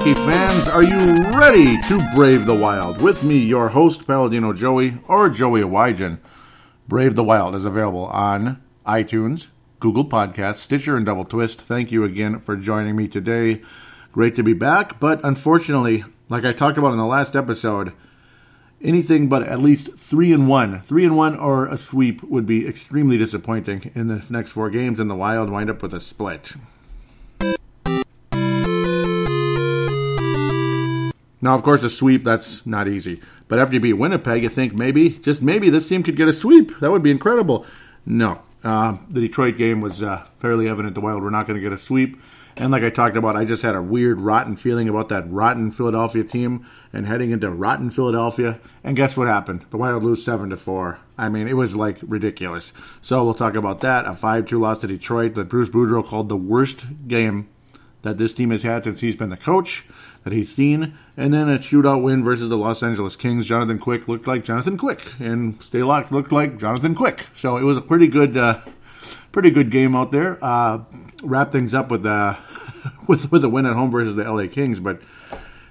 Hockey fans. Are you ready to brave the wild? With me, your host, Paladino Joey, or Joey Awajan. Brave the Wild is available on iTunes, Google Podcasts, Stitcher, and Double Twist. Thank you again for joining me today. Great to be back, but unfortunately, like I talked about in the last episode, anything but at least three and one, three and one, or a sweep would be extremely disappointing in the next four games, and the Wild wind up with a split. Now, of course, a sweep, that's not easy. But after you beat Winnipeg, you think maybe, just maybe, this team could get a sweep. That would be incredible. No. Uh, the Detroit game was uh, fairly evident the Wild were not going to get a sweep. And like I talked about, I just had a weird, rotten feeling about that rotten Philadelphia team and heading into rotten Philadelphia. And guess what happened? The Wild lose 7 to 4. I mean, it was like ridiculous. So we'll talk about that. A 5 2 loss to Detroit that Bruce Boudreau called the worst game that this team has had since he's been the coach that he's seen, and then a shootout win versus the Los Angeles Kings. Jonathan Quick looked like Jonathan Quick, and Stalock looked like Jonathan Quick. So it was a pretty good, uh, pretty good game out there. Uh, wrap things up with uh, with with a win at home versus the LA Kings, but.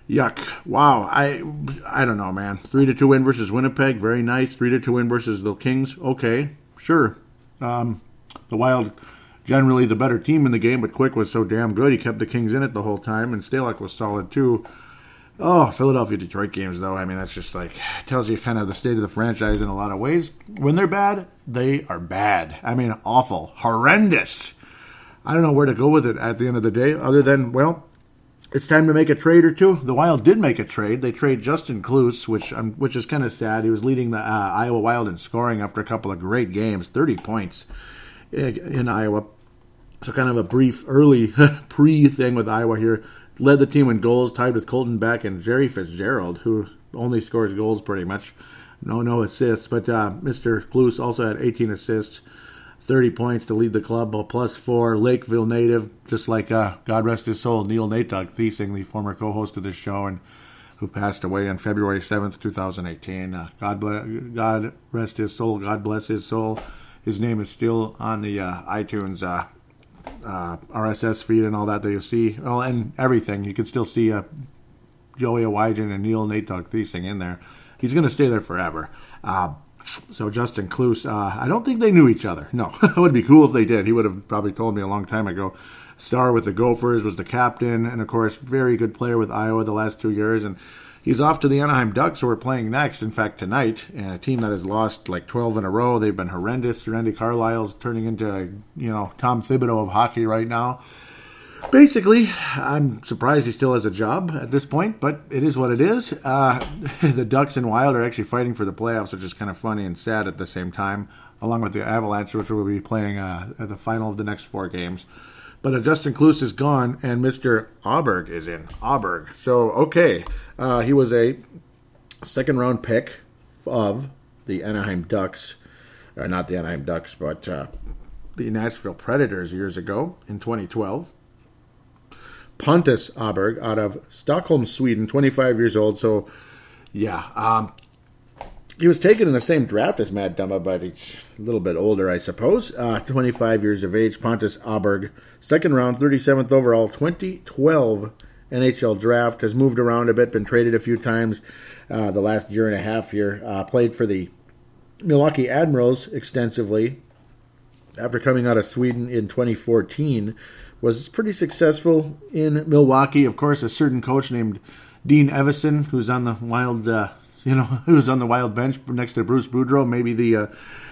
Yuck! Wow, I I don't know, man. Three to two win versus Winnipeg, very nice. Three to two win versus the Kings, okay, sure. Um, the Wild generally the better team in the game, but Quick was so damn good. He kept the Kings in it the whole time, and Stalock was solid too. Oh, Philadelphia Detroit games, though. I mean, that's just like tells you kind of the state of the franchise in a lot of ways. When they're bad, they are bad. I mean, awful, horrendous. I don't know where to go with it at the end of the day, other than, well, it's time to make a trade or two. The Wild did make a trade. They trade Justin Kloos, which um, which is kind of sad. He was leading the uh, Iowa Wild in scoring after a couple of great games, 30 points in Iowa. So kind of a brief early pre thing with Iowa here. Led the team in goals, tied with Colton Beck and Jerry Fitzgerald, who only scores goals pretty much. No, no assists. But uh, Mr. Kloos also had 18 assists, 30 points to lead the club, a plus four. Lakeville native, just like uh, God rest his soul, Neil Natog Thiesing, the former co-host of this show, and who passed away on February 7th, 2018. Uh, God, bless, God rest his soul. God bless his soul. His name is still on the uh, iTunes uh, RSS feed and all that that you see, well, and everything. You can still see uh, Joey Awajan and Neil Nate Thiesing in there. He's going to stay there forever. Uh, so Justin Kloos, uh, I don't think they knew each other. No, it would be cool if they did. He would have probably told me a long time ago. Star with the Gophers was the captain, and of course, very good player with Iowa the last two years, and he's off to the Anaheim Ducks, who are playing next. In fact, tonight, and a team that has lost like 12 in a row. They've been horrendous. Randy Carlyle's turning into you know Tom Thibodeau of hockey right now. Basically, I'm surprised he still has a job at this point, but it is what it is. Uh, the Ducks and Wild are actually fighting for the playoffs, which is kind of funny and sad at the same time, along with the Avalanche, which will be playing uh, at the final of the next four games. But uh, Justin Kloos is gone, and Mr. Aberg is in. Aberg. So, okay. Uh, he was a second round pick of the Anaheim Ducks. Or not the Anaheim Ducks, but uh, the Nashville Predators years ago in 2012. Pontus Aberg out of Stockholm, Sweden, 25 years old. So, yeah. Um, he was taken in the same draft as Matt Dumba, but he's a little bit older, I suppose. Uh, 25 years of age. Pontus Aberg, second round, 37th overall, 2012 NHL draft. Has moved around a bit, been traded a few times uh, the last year and a half here. Uh, played for the Milwaukee Admirals extensively after coming out of Sweden in 2014. Was pretty successful in Milwaukee. Of course, a certain coach named Dean Evason, who's on the Wild uh, you know, who's on the wild bench next to Bruce Boudreau, maybe the uh,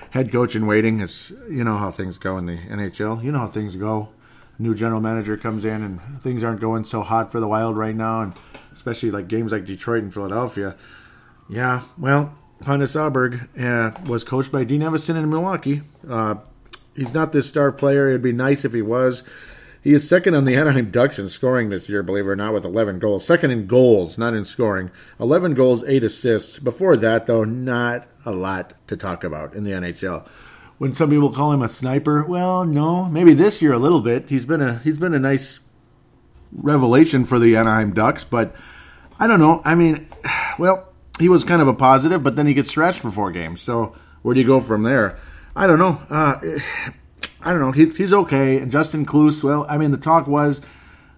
head coach in waiting. It's you know how things go in the NHL. You know how things go. New general manager comes in and things aren't going so hot for the Wild right now, and especially like games like Detroit and Philadelphia. Yeah, well, Pontus Aberg uh, was coached by Dean Evason in Milwaukee. Uh, he's not this star player. It'd be nice if he was. He is second on the Anaheim Ducks in scoring this year, believe it or not, with 11 goals. Second in goals, not in scoring. 11 goals, 8 assists. Before that, though, not a lot to talk about in the NHL. When some people call him a sniper, well, no, maybe this year a little bit. He's been a he's been a nice revelation for the Anaheim Ducks, but I don't know. I mean, well, he was kind of a positive, but then he gets stretched for four games. So where do you go from there? I don't know. Uh, I don't know. He's, he's okay. And Justin Kloos, well, I mean, the talk was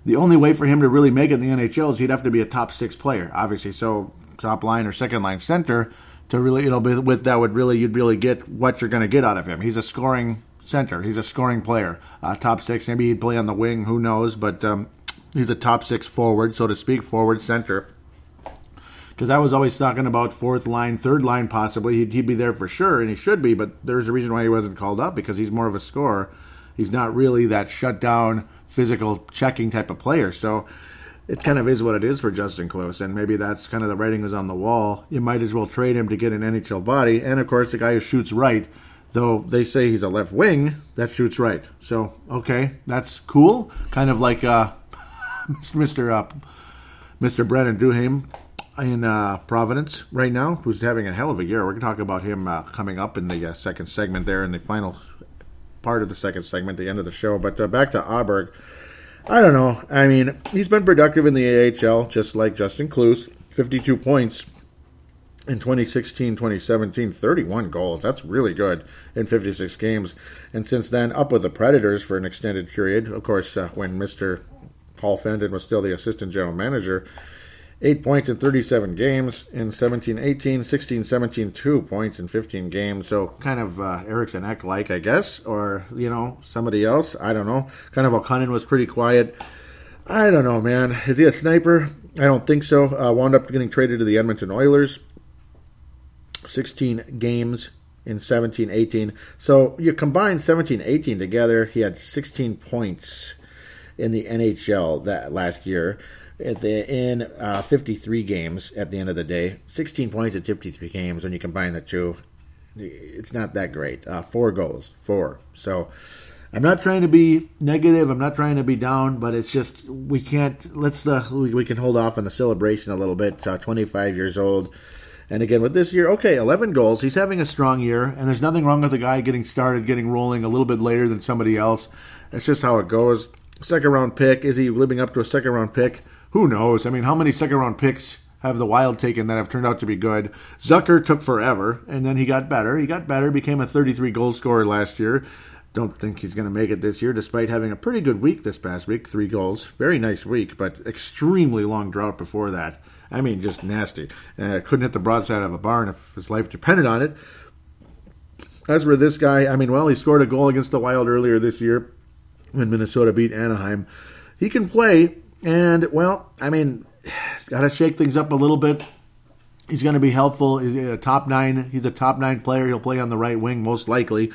the only way for him to really make it in the NHL is he'd have to be a top six player, obviously. So top line or second line center to really, you know, with that would really you'd really get what you're going to get out of him. He's a scoring center. He's a scoring player. Uh, top six. Maybe he'd play on the wing. Who knows? But um, he's a top six forward, so to speak, forward center because I was always talking about fourth line, third line possibly. He'd, he'd, be there for sure, and he should be, but there's a reason why he wasn't called up because he's more of a scorer. He's not really that shut down, physical checking type of player. So it kind of is what it is for Justin Kloos, and maybe that's kind of the writing was on the wall. You might as well trade him to get an NHL body, and of course, the guy who shoots right. Though they say he's a left wing, that shoots right. So okay, that's cool. Kind of like uh, Mr. Uh, Mr. Brennan Duhaime in uh, Providence right now, who's having a hell of a year. We're going to talk about him uh, coming up in the uh, second segment there, in the final part of the second segment, the end of the show. But uh, back to Aberg. I don't know. I mean, he's been productive in the AHL, just like Justin Kloos. 52 points in 2016 2017, 31 goals. That's really good in 56 games. And since then, up with the Predators for an extended period. Of course, uh, when Mr. Paul Fenton was still the assistant general manager. 8 points in 37 games in 17 18, 16 17, 2 points in 15 games. So kind of uh, Eriksson Ek like, I guess, or, you know, somebody else. I don't know. Kind of O'Connor was pretty quiet. I don't know, man. Is he a sniper? I don't think so. Uh, wound up getting traded to the Edmonton Oilers. 16 games in 17 18. So you combine 17 18 together, he had 16 points in the NHL that last year at the, in uh, 53 games at the end of the day. 16 points in 53 games when you combine the two. It's not that great. Uh, four goals, four. So I'm not trying to be negative. I'm not trying to be down, but it's just we can't. Let's uh, we, we can hold off on the celebration a little bit. Uh, 25 years old. And again, with this year, okay, 11 goals. He's having a strong year, and there's nothing wrong with the guy getting started, getting rolling a little bit later than somebody else. That's just how it goes. Second round pick. Is he living up to a second round pick? Who knows? I mean, how many second round picks have the Wild taken that have turned out to be good? Zucker took forever, and then he got better. He got better, became a 33 goal scorer last year. Don't think he's going to make it this year, despite having a pretty good week this past week. Three goals. Very nice week, but extremely long drought before that. I mean, just nasty. Uh, couldn't hit the broadside of a barn if his life depended on it. As for this guy, I mean, well, he scored a goal against the Wild earlier this year when Minnesota beat Anaheim. He can play, and well, I mean, got to shake things up a little bit. He's going to be helpful. He's a top nine. He's a top nine player. He'll play on the right wing most likely.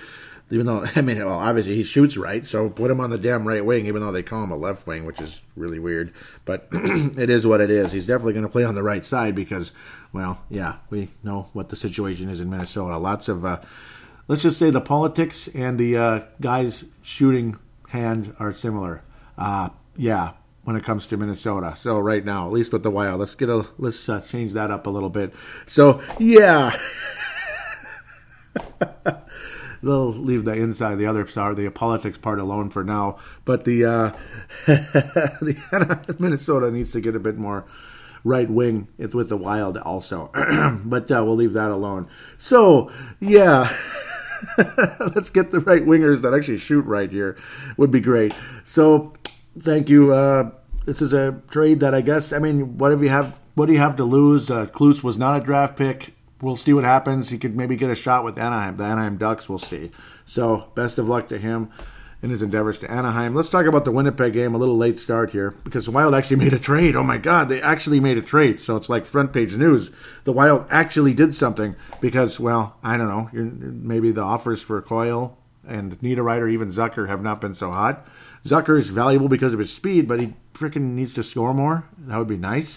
Even though I mean, well, obviously he shoots right, so put him on the damn right wing. Even though they call him a left wing, which is really weird, but it is what it is. He's definitely going to play on the right side because, well, yeah, we know what the situation is in Minnesota. Lots of, uh, let's just say, the politics and the uh, guys shooting hand are similar. Uh, yeah, when it comes to Minnesota. So right now, at least with the Wild, let's get a let's uh, change that up a little bit. So yeah. They'll leave the inside, the other side, the politics part alone for now. But the uh, the Minnesota needs to get a bit more right wing It's with the Wild also. but uh, we'll leave that alone. So, yeah. Let's get the right wingers that actually shoot right here. Would be great. So, thank you. Uh, this is a trade that I guess. I mean, what do you have? What do you have to lose? Uh, was not a draft pick. We'll see what happens. He could maybe get a shot with Anaheim. The Anaheim Ducks. We'll see. So, best of luck to him in his endeavors to Anaheim. Let's talk about the Winnipeg game. A little late start here because the Wild actually made a trade. Oh my God, they actually made a trade. So it's like front page news. The Wild actually did something because, well, I don't know. Maybe the offers for Coyle and Niederreiter, even Zucker, have not been so hot. Zucker is valuable because of his speed, but he freaking needs to score more. That would be nice.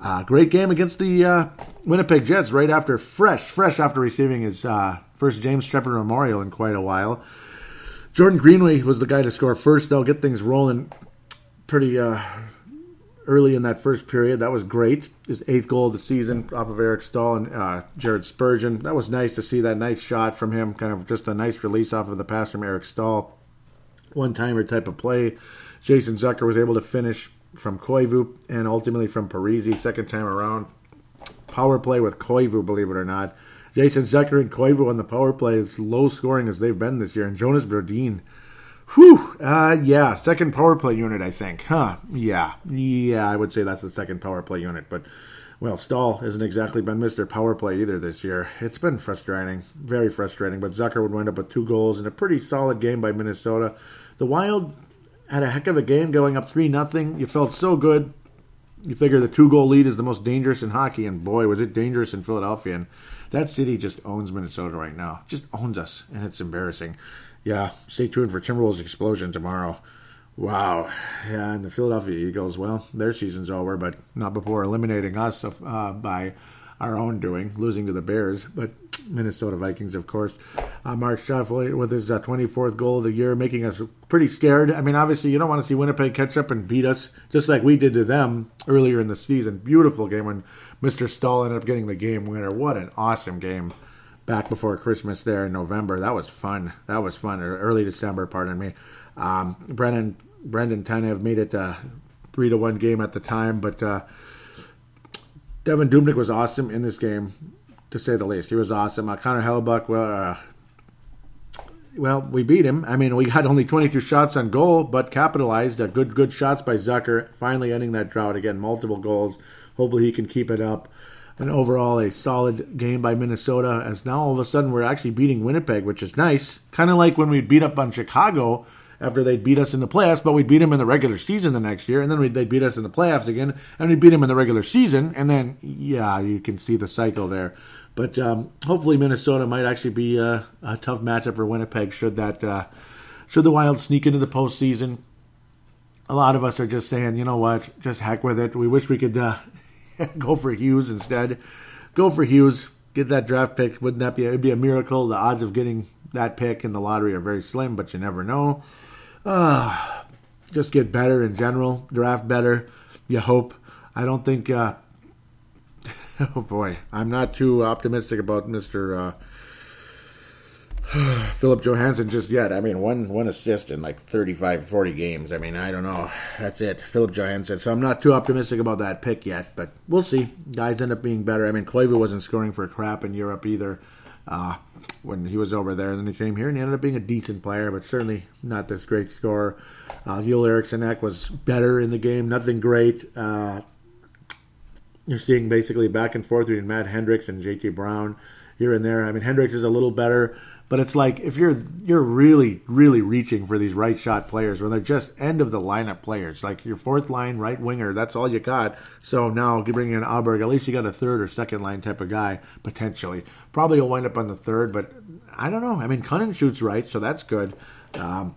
Uh, great game against the uh, Winnipeg Jets right after, fresh, fresh after receiving his uh, first James Shepard Memorial in quite a while. Jordan Greenway was the guy to score first, though, get things rolling pretty uh, early in that first period. That was great. His eighth goal of the season off of Eric Staal and uh, Jared Spurgeon. That was nice to see that nice shot from him, kind of just a nice release off of the pass from Eric Staal. One timer type of play. Jason Zucker was able to finish from Koivu and ultimately from Parise second time around. Power play with Koivu, believe it or not. Jason Zucker and Koivu on the power play as low scoring as they've been this year. And Jonas Brodin, whew, uh, yeah, second power play unit, I think. Huh, yeah, yeah, I would say that's the second power play unit. But, well, Staal hasn't exactly been Mr. Power Play either this year. It's been frustrating, very frustrating. But Zucker would wind up with two goals in a pretty solid game by Minnesota. The Wild had a heck of a game going up 3 nothing. You felt so good. You figure the two goal lead is the most dangerous in hockey, and boy, was it dangerous in Philadelphia. And that city just owns Minnesota right now. Just owns us, and it's embarrassing. Yeah, stay tuned for Timberwolves explosion tomorrow. Wow. Yeah, and the Philadelphia Eagles, well, their season's over, but not before eliminating us uh, by our own doing, losing to the Bears. But Minnesota Vikings, of course. Uh, Mark Scheifele with his uh, 24th goal of the year, making us pretty scared. I mean, obviously, you don't want to see Winnipeg catch up and beat us, just like we did to them earlier in the season. Beautiful game when Mr. Staal ended up getting the game winner. What an awesome game back before Christmas there in November. That was fun. That was fun. Early December, pardon me. Um, Brendan Brendan Tanev made it a three to one game at the time, but uh, Devan Dubnyk was awesome in this game to say the least. He was awesome. Uh, Connor Hellebuyck, well, uh, well, we beat him. I mean, we got only 22 shots on goal, but capitalized. Uh, good, good shots by Zucker, finally ending that drought again. Multiple goals. Hopefully, he can keep it up. And overall, a solid game by Minnesota. As now all of a sudden we're actually beating Winnipeg, which is nice. Kind of like when we beat up on Chicago after they'd beat us in the playoffs, but we'd beat them in the regular season the next year, and then they'd beat us in the playoffs again, and we beat them in the regular season, and then yeah, you can see the cycle there. But um, hopefully, Minnesota might actually be a, a, tough matchup for Winnipeg should that uh, should the Wild sneak into the postseason. A lot of us are just saying, you know what, just heck with it. We wish we could uh, go for Hughes instead. Go for Hughes. Get that draft pick. Wouldn't that be? It'd be a miracle. The odds of getting that pick in the lottery are very slim, but you never know. Uh, just get better in general. Draft better. You hope. I don't think. Uh, oh boy, I'm not too optimistic about Mister uh, Filip Johansson just yet. I mean, one one assist in like 35, 40 games. I mean, I don't know. That's it, Filip Johansson. So I'm not too optimistic about that pick yet, but we'll see. Guys end up being better. I mean, Koivu wasn't scoring for crap in Europe either uh, when he was over there. And then he came here and he ended up being a decent player, but certainly not this great scorer. Uh, Joel Eriksson Ek was better in the game, nothing great. Uh, you're seeing basically back and forth between Matt Hendricks and JT Brown here and there. I mean, Hendricks is a little better, but it's like if you're you're really really reaching for these right shot players when they're just end of the lineup players, like your fourth line right winger, that's all you got. So now you bring in Aberg, at least you got a third or second line type of guy potentially. Probably will wind up on the third, but I don't know. I mean, Kunin shoots right, so that's good. Um,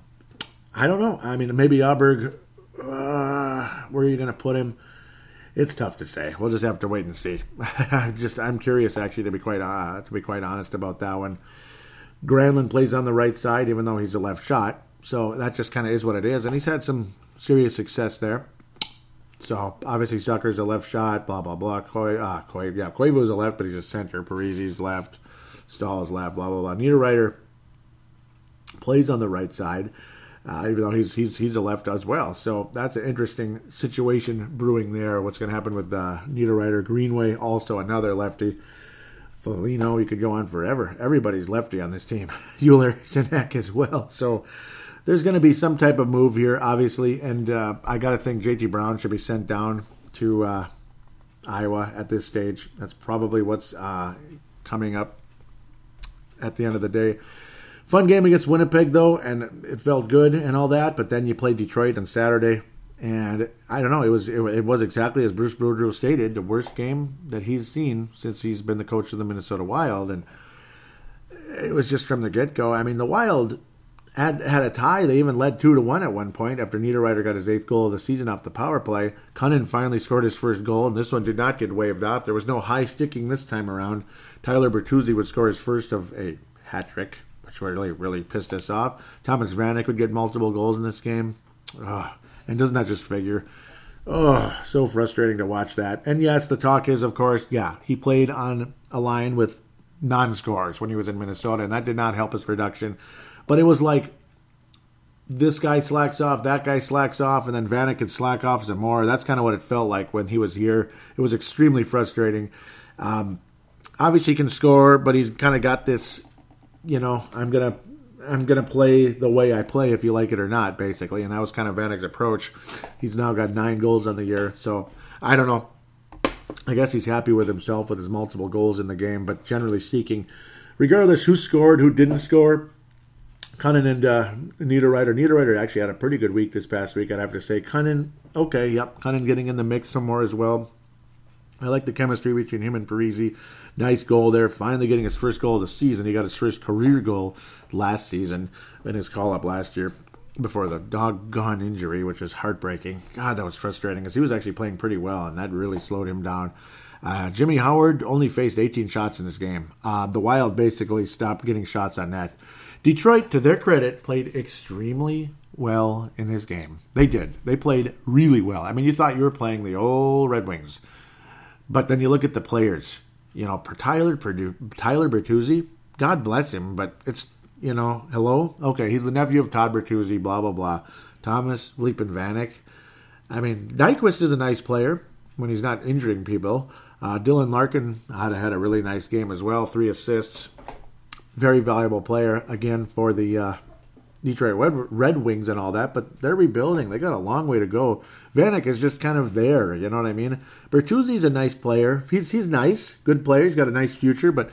I don't know. I mean, maybe Aberg. Uh, where are you going to put him? It's tough to say. We'll just have to wait and see. just I'm curious, actually, to be quite uh, to be quite honest about that one. Granlund plays on the right side, even though he's a left shot. So that just kind of is what it is. And he's had some serious success there. So obviously Zucker's a left shot, blah blah blah. Koi, ah, Koi, yeah, Koivu's a left, but he's a center. Parise's left, Staal is left, blah blah blah. Niederreiter plays on the right side. uh, even though he's he's he's a left as well. So that's an interesting situation brewing there. What's going to happen with uh, Niederreiter, Greenway, also another lefty. Foligno, you could go on forever. Everybody's lefty on this team. Euler, Sinek as well. So there's going to be some type of move here, obviously, and uh, I got to think JT Brown should be sent down to uh, Iowa at this stage. That's probably what's uh, coming up at the end of the day. Fun game against Winnipeg, though, and it felt good and all that. But then you play Detroit on Saturday, and I don't know. It was it, it was exactly as Bruce Boudreau stated, the worst game that he's seen since he's been the coach of the Minnesota Wild, and it was just from the get go. I mean, the Wild had had a tie. They even led two to one at one point after Niederreiter got his eighth goal of the season off the power play. Kunin finally scored his first goal, and this one did not get waved off. There was no high sticking this time around. Tyler Bertuzzi would score his first of a hat trick which really, really pissed us off. Thomas Vanek would get multiple goals in this game. Ugh. And doesn't that just figure? Oh, so frustrating to watch that. And yes, the talk is, of course, yeah, he played on a line with non scores when he was in Minnesota, and that did not help his production. But it was like this guy slacks off, that guy slacks off, and then Vanek could slack off some more. That's kind of what it felt like when he was here. It was extremely frustrating. Um, obviously, he can score, but he's kind of got this you know, I'm gonna I'm gonna play the way I play if you like it or not, basically. And that was kind of Vanek's approach. He's now got nine goals on the year, so I don't know. I guess he's happy with himself with his multiple goals in the game, but generally speaking, regardless who scored, who didn't score, Kunin and uh, Niederreiter. Niederreiter actually had a pretty good week this past week, I'd have to say. Kunin, okay, yep, Kunin getting in the mix some more as well. I like the chemistry between him and Parise. Nice goal there. Finally getting his first goal of the season. He got his first career goal last season in his call up last year before the doggone injury, which was heartbreaking. God, that was frustrating because he was actually playing pretty well, and that really slowed him down. Uh, Jimmy Howard only faced 18 shots in this game. Uh, the Wild basically stopped getting shots on net. Detroit, to their credit, played extremely well in this game. They did. They played really well. I mean, you thought you were playing the old Red Wings. But then you look at the players, you know, Tyler Tyler Bertuzzi, God bless him, but it's you know, hello, okay, he's the nephew of Todd Bertuzzi, blah blah blah. Thomas Leapin Vanek. I mean, Nyquist is a nice player when he's not injuring people. Uh, Dylan Larkin had, had a really nice game as well, three assists. Very valuable player again for the uh, Detroit Red Wings and all that, but they're rebuilding. They got a long way to go. Vanek is just kind of there, you know what I mean? Bertuzzi's a nice player. He's he's nice, good player. He's got a nice future, but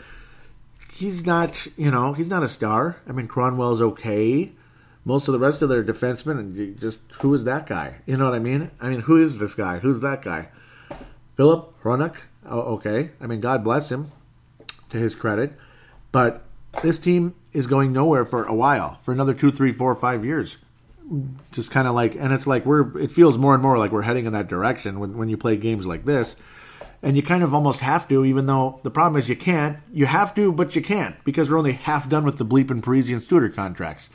he's not, you know, he's not a star. I mean, Kronwall's okay. Most of the rest of their defensemen, and just who is that guy? You know what I mean? I mean, who is this guy? Who's that guy? Filip Hronek. Oh, okay. I mean, God bless him, to his credit, but this team is going nowhere for a while, for another two, three, four, five years. Just kind of like, and it's like we're, it feels more and more like we're heading in that direction when, when you play games like this. And you kind of almost have to, even though the problem is you can't. You have to, but you can't because we're only half done with the Bleep and Parise and Suter contracts.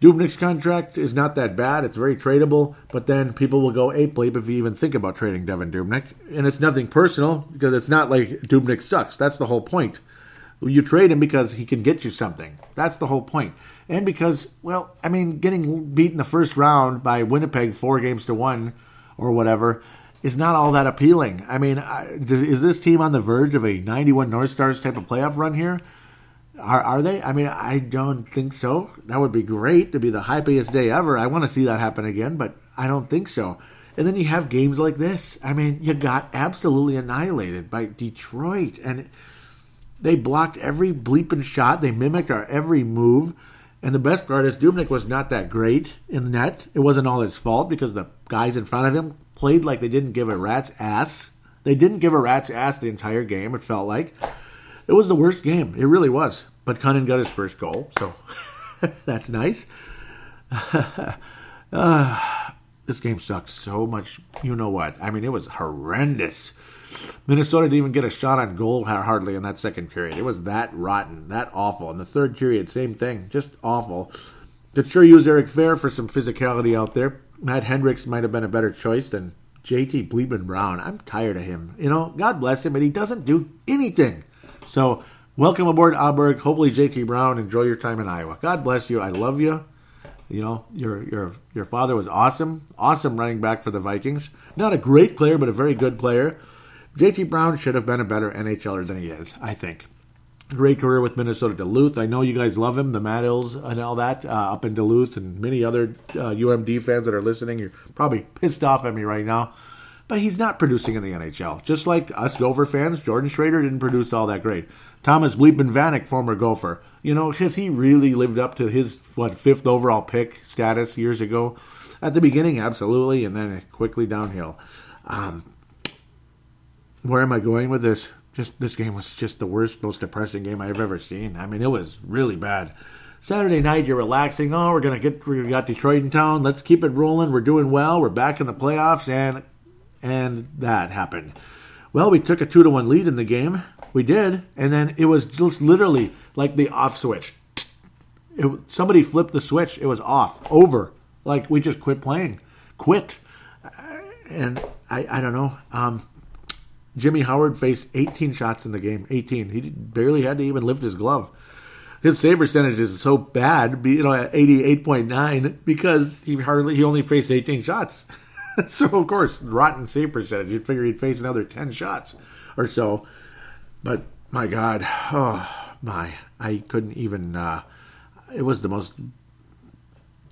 Dubnyk's contract is not that bad. It's very tradable, but then people will go ape bleep if you even think about trading Devan Dubnyk. And it's nothing personal because it's not like Dubnyk sucks. That's the whole point. You trade him because he can get you something. That's the whole point. And because, well, I mean, getting beat in the first round by Winnipeg four games to one or whatever is not all that appealing. I mean, is this team on the verge of a 91 North Stars type of playoff run here? Are, are they? I mean, I don't think so. That would be great to be the happiest day ever. I want to see that happen again, but I don't think so. And then you have games like this. I mean, you got absolutely annihilated by Detroit. And they blocked every bleeping shot. They mimicked our every move. And the best part is Dubnyk was not that great in the net. It wasn't all his fault because the guys in front of him played like they didn't give a rat's ass. They didn't give a rat's ass the entire game, it felt like. It was the worst game. It really was. But Kunin got his first goal, so that's nice. uh, this game sucked so much. You know what? I mean, it was horrendous. Minnesota didn't even get a shot on goal hardly in that second period. It was that rotten, that awful. In the third period, same thing, just awful. Could sure use Eric Fehr for some physicality out there. Matt Hendricks might have been a better choice than JT Bleeman Brown. I'm tired of him. You know, God bless him, but he doesn't do anything. So, welcome aboard Aberg. Hopefully, JT Brown, enjoy your time in Iowa. God bless you. I love you. You know, your your your father was awesome, awesome running back for the Vikings. Not a great player, but a very good player. JT Brown should have been a better NHLer than he is, I think. Great career with Minnesota Duluth. I know you guys love him, the Hills and all that uh, up in Duluth, and many other uh, UMD fans that are listening. You're probably pissed off at me right now, but he's not producing in the NHL. Just like us Gopher fans, Jordan Schroeder didn't produce all that great. Thomas Bleepin Vanek, former Gopher, you know, has he really lived up to his what fifth overall pick status years ago? At the beginning, absolutely, and then quickly downhill. Um, where am I going with this? Just this game was just the worst, most depressing game I've ever seen. I mean, it was really bad. Saturday night, you're relaxing. Oh, we're gonna get we got Detroit in town. Let's keep it rolling. We're doing well. We're back in the playoffs, and and that happened. Well, we took a two to one lead in the game. We did, and then it was just literally like the off switch. It, somebody flipped the switch. It was off, over. Like we just quit playing, quit. And I, I don't know. Um, Jimmy Howard faced 18 shots in the game. 18. He barely had to even lift his glove. His save percentage is so bad, you know, at 88.9 because he hardly he only faced 18 shots. so of course, rotten save percentage. You'd figure he'd face another 10 shots or so. But my God, oh my, I couldn't even. Uh, it was the most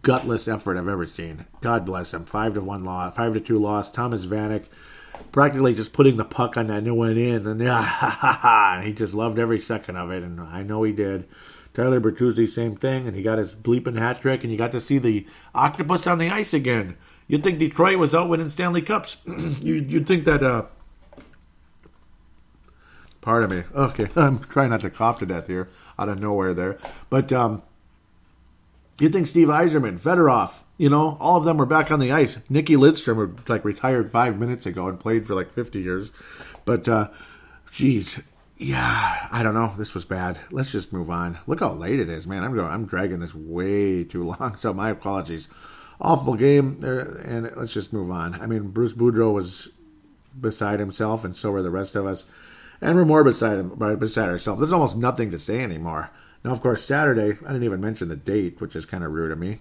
gutless effort I've ever seen. God bless him. Five to one loss, five to two loss. Thomas Vanek practically just putting the puck on that new one in, and yeah, he just loved every second of it, and I know he did. Tyler Bertuzzi, same thing, and he got his bleeping hat trick, and you got to see the octopus on the ice again. You'd think Detroit was out winning Stanley Cups. you'd, you'd think that. Uh, pardon me. Okay, I'm trying not to cough to death here out of nowhere there, but um, you'd think Steve Yzerman, Fedorov, you know, all of them were back on the ice. Nicky Lidstrom like retired five minutes ago and played for like 50 years. But, uh, geez, yeah, I don't know. This was bad. Let's just move on. Look how late it is, man. I'm going. I'm dragging this way too long. So my apologies. Awful game, There, and let's just move on. I mean, Bruce Boudreau was beside himself, and so were the rest of us, and we're more beside him, beside ourselves. There's almost nothing to say anymore. Now, of course, Saturday. I didn't even mention the date, which is kind of rude of me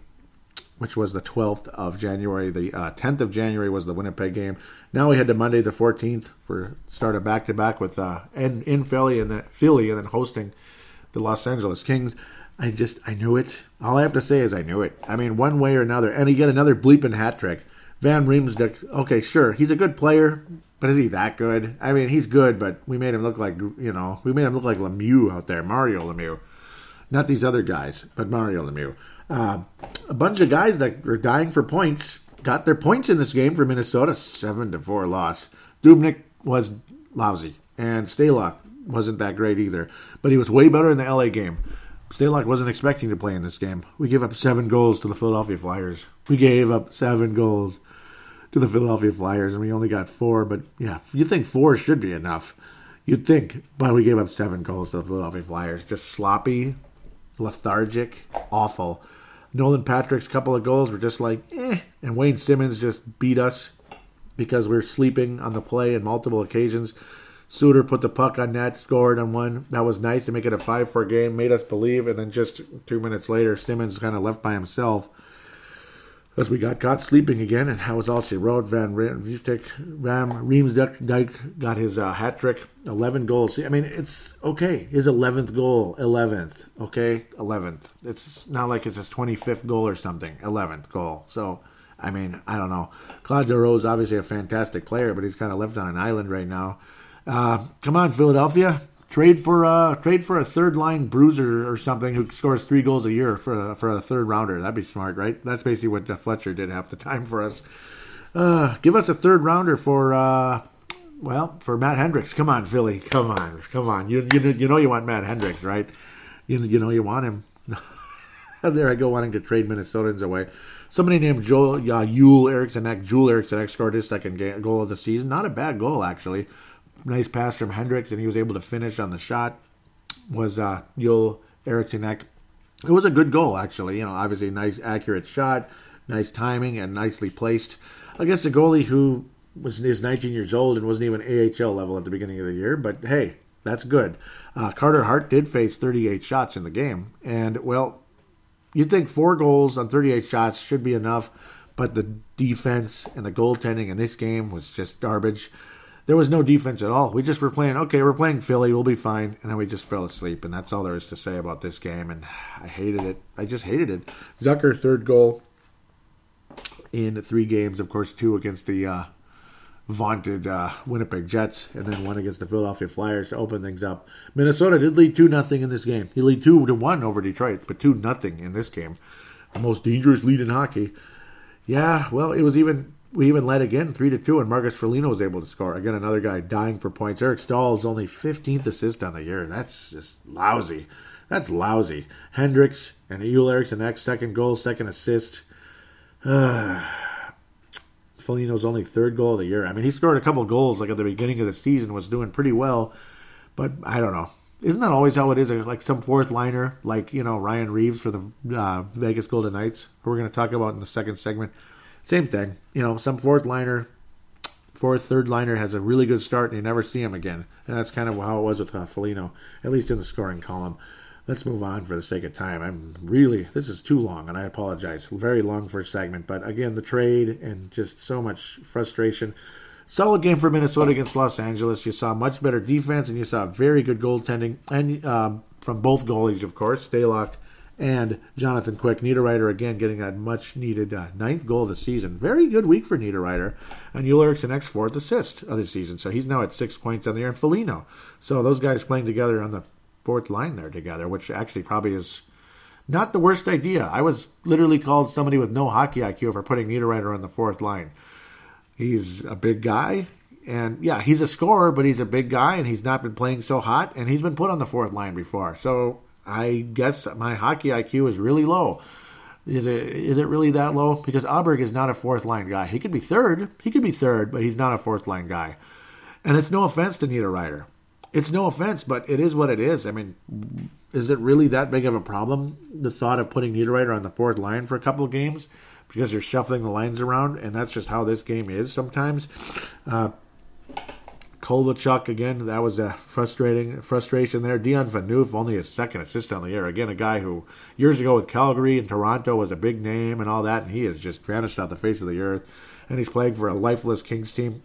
which was the 12th of January. The uh, 10th of January was the Winnipeg game. Now we head to Monday the 14th for start a back to back with uh, in, in Philly and then Philly and then hosting the Los Angeles Kings. I just I knew it. All I have to say is I knew it. I mean, one way or another, and he get another bleeping hat trick. Van Riemsdyk, okay, sure, he's a good player, but is he that good? I mean, he's good, but we made him look like you know, we made him look like Lemieux out there, Mario Lemieux, not these other guys, but Mario Lemieux. Uh, a bunch of guys that were dying for points got their points in this game for Minnesota. Seven to four loss. Dubnyk was lousy, and Stalock wasn't that great either. But he was way better in the LA game. Stalock wasn't expecting to play in this game. We gave up seven goals to the Philadelphia Flyers. We gave up seven goals to the Philadelphia Flyers, and we only got four. But yeah, you think four should be enough. You'd think, but we gave up seven goals to the Philadelphia Flyers. Just sloppy, lethargic, awful. Nolan Patrick's couple of goals were just like, eh. And Wayne Simmonds just beat us because we are sleeping on the play on multiple occasions. Suter put the puck on net, scored on one. That was nice to make it a 5 4 game, made us believe. And then just two minutes later, Simmons kind of left by himself as we got caught sleeping again, and that was all she wrote. Van Riemsdyk, Ram Riemsdyk got his uh, hat trick, eleven goals. See, I mean, it's okay. His eleventh goal, eleventh. Okay, eleventh. It's not like it's his twenty fifth goal or something. Eleventh goal. So, I mean, I don't know. Claude Giroux is obviously a fantastic player, but he's kind of left on an island right now. Uh, come on, Philadelphia. Trade for uh trade for a third line bruiser or something who scores three goals a year for a, for a third rounder. That'd be smart, right? That's basically what Jeff Fletcher did half the time for us. Uh, give us a third rounder for uh, well for Matt Hendricks. Come on, Philly. Come on, come on. You you you know you want Matt Hendricks, right? You you know you want him. there I go, wanting to trade Minnesotans away. Somebody named Joel uh, Yule Eriksson, Joel Eriksson, scored his second goal of the season. Not a bad goal actually nice pass from Hendricks, and he was able to finish on the shot. Was uh, Joel Eriksson It was a good goal, actually. You know, obviously, nice, accurate shot, nice timing, and nicely placed against a goalie who was is 19 years old and wasn't even AHL level at the beginning of the year. But hey, that's good. Uh, Carter Hart did face 38 shots in the game, and well, You'd think four goals on 38 shots should be enough, but the defense and the goaltending in this game was just garbage. There was no defense at all. We just were playing, okay, we're playing Philly, we'll be fine. And then we just fell asleep. And that's all there is to say about this game. And I hated it. I just hated it. Zucker, third goal in three games. Of course, two against the uh, vaunted uh, Winnipeg Jets, and then one against the Philadelphia Flyers to open things up. Minnesota did lead two nothing in this game. He lead two to one over Detroit, but two nothing in this game. The most dangerous lead in hockey. Yeah, well, it was even we even led again three to two, and Marcus Foligno was able to score. Again, another guy dying for points. Eric Staal's only 15th assist on the year. That's just lousy. That's lousy. Hendricks and Joel Eriksson Ek's second goal, second assist. Uh, Foligno's only third goal of the year. I mean, he scored a couple goals like at the beginning of the season, was doing pretty well, but I don't know. Isn't that always how it is? Like some fourth liner, like you know Ryan Reaves for the uh, Vegas Golden Knights, who we're going to talk about in the second segment. Same thing, you know, some fourth liner, fourth, third liner has a really good start, and you never see him again. And that's kind of how it was with uh, Foligno, at least in the scoring column let's move on for the sake of time. I'm really this is too long, and I apologize. Very long for a segment, but again, the trade and just so much frustration. Solid game for Minnesota against Los Angeles. You saw much better defense, and you saw very good goaltending, and um, from both goalies, of course, Stalock and Jonathan Quick. Niederreiter again getting that much needed uh, ninth goal of the season. Very good week for Niederreiter. And Joel Eriksson Ek's fourth assist of the season. So he's now at six points on the year. And Foligno. So those guys playing together on the fourth line there together, which actually probably is not the worst idea. I was literally called somebody with no hockey IQ for putting Niederreiter on the fourth line. He's a big guy, and yeah, he's a scorer, but he's a big guy, and he's not been playing so hot, and he's been put on the fourth line before. So I guess my hockey IQ is really low. Is it is it really that low? Because Aberg is not a fourth line guy. He could be third. He could be third, but he's not a fourth line guy. And it's no offense to Niederreiter it's no offense, but it is what it is. I mean, is it really that big of a problem? The thought of putting Niederreiter on the fourth line for a couple of games because you're shuffling the lines around, and that's just how this game is sometimes. Uh, Kovalchuk again, that was a frustrating frustration there. Dion Phaneuf, only his second assist on the year. Again, a guy who years ago with Calgary and Toronto was a big name and all that, and he has just vanished off the face of the earth. And he's playing for a lifeless Kings team.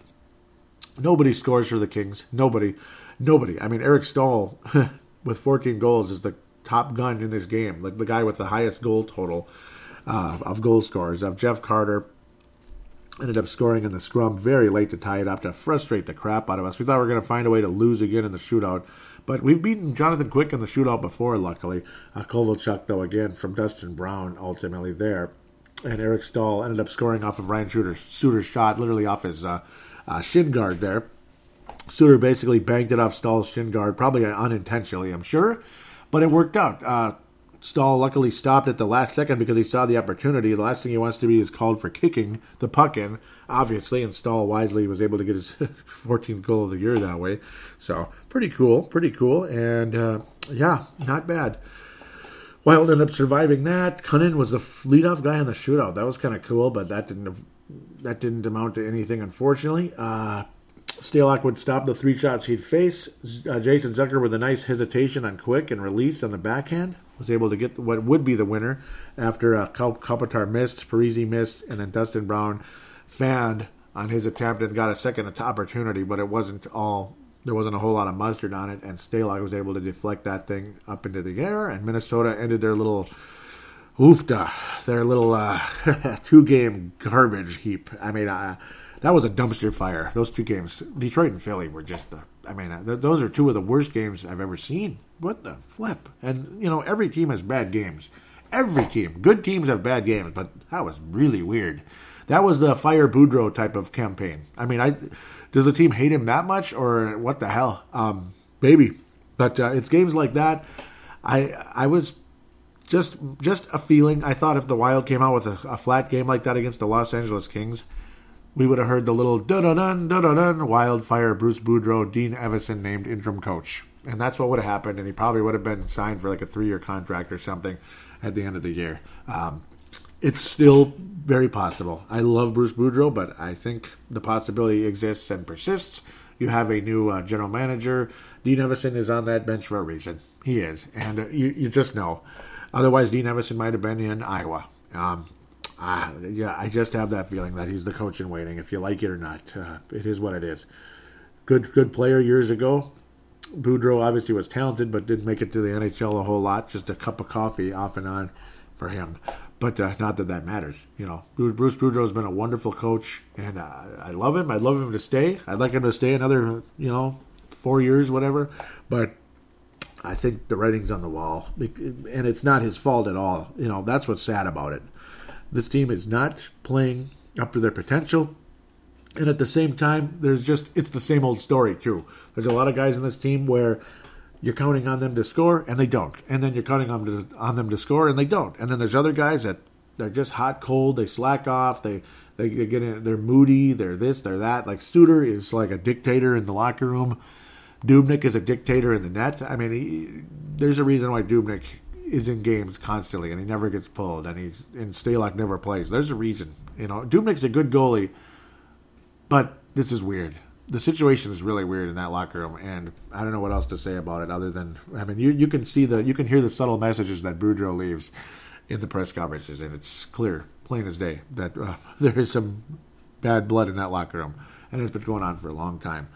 Nobody scores for the Kings. Nobody. Nobody. I mean, Eric Staal with 14 goals is the top gun in this game, like the guy with the highest goal total uh, of goal scorers. Of Jeff Carter ended up scoring in the scrum very late to tie it up to frustrate the crap out of us. We thought we were going to find a way to lose again in the shootout, but we've beaten Jonathan Quick in the shootout before. Luckily, uh, Kovalchuk though again from Dustin Brown ultimately there, and Eric Staal ended up scoring off of Ryan Suter's, Suter's shot, literally off his uh, uh, shin guard there. Suter basically banked it off Staal's shin guard, probably unintentionally, I'm sure, but it worked out. Uh, Staal luckily stopped at the last second because he saw the opportunity. The last thing he wants to be is called for kicking the puck in, obviously, and Staal wisely was able to get his 14th goal of the year that way. So, pretty cool, pretty cool, and uh, yeah, not bad. Wild ended up surviving that. Kunin was the leadoff guy on the shootout. That was kind of cool, but that didn't that didn't amount to anything, unfortunately. Uh, Stalock would stop the three shots he'd face. Uh, Jason Zucker, with a nice hesitation on quick and release on the backhand, was able to get what would be the winner after uh, Kopitar missed, Parise missed, and then Dustin Brown fanned on his attempt and got a second opportunity, but it wasn't all. There wasn't a whole lot of mustard on it, and Stalock was able to deflect that thing up into the air, and Minnesota ended their little oofda, their little uh, two-game garbage heap. I mean, uh, that was a dumpster fire. Those two games, Detroit and Philly, were just. I mean, th- those are two of the worst games I've ever seen. What the flip? And you know, every team has bad games. Every team, good teams have bad games, but that was really weird. That was the fire Boudreau type of campaign. I mean, I does the team hate him that much, or what the hell? Um, maybe, but uh, it's games like that. I I was just just a feeling. I thought if the Wild came out with a, a flat game like that against the Los Angeles Kings we would have heard the little dun dun da dun wildfire Bruce Boudreau, Dean Evason named interim coach. And that's what would have happened, and he probably would have been signed for like a three year contract or something at the end of the year. Um, it's still very possible. I love Bruce Boudreau, but I think the possibility exists and persists. You have a new uh, general manager. Dean Evason is on that bench for a reason. He is, and uh, you, you just know. Otherwise, Dean Evason might have been in Iowa. Um, uh, yeah, I just have that feeling that he's the coach in waiting. If you like it or not, uh, it is what it is. Good, good player years ago. Boudreau obviously was talented, but didn't make it to the NHL a whole lot. Just a cup of coffee off and on for him. But uh, not that that matters. You know, Bruce Boudreau has been a wonderful coach, and uh, I love him. I'd love him to stay. I'd like him to stay another, you know, four years, whatever. But I think the writing's on the wall, and it's not his fault at all. You know, that's what's sad about it. This team is not playing up to their potential. And at the same time, there's just, it's the same old story, too. There's a lot of guys in this team where you're counting on them to score and they don't. And then you're counting on, to, on them to score and they don't. And then there's other guys that they're just hot, cold, they slack off, they, they, they get in, they're moody, they're this, they're that. Like Suter is like a dictator in the locker room. Dubnyk is a dictator in the net. I mean, he, there's a reason why Dubnyk is in games constantly and he never gets pulled and he's and Stalock never plays. There's a reason. You know, Dubnyk's a good goalie, but this is weird. The situation is really weird in that locker room, and I don't know what else to say about it other than I mean, you you can see the you can hear the subtle messages that Boudreau leaves in the press conferences, and it's clear, plain as day, that uh, there is some bad blood in that locker room, and it's been going on for a long time.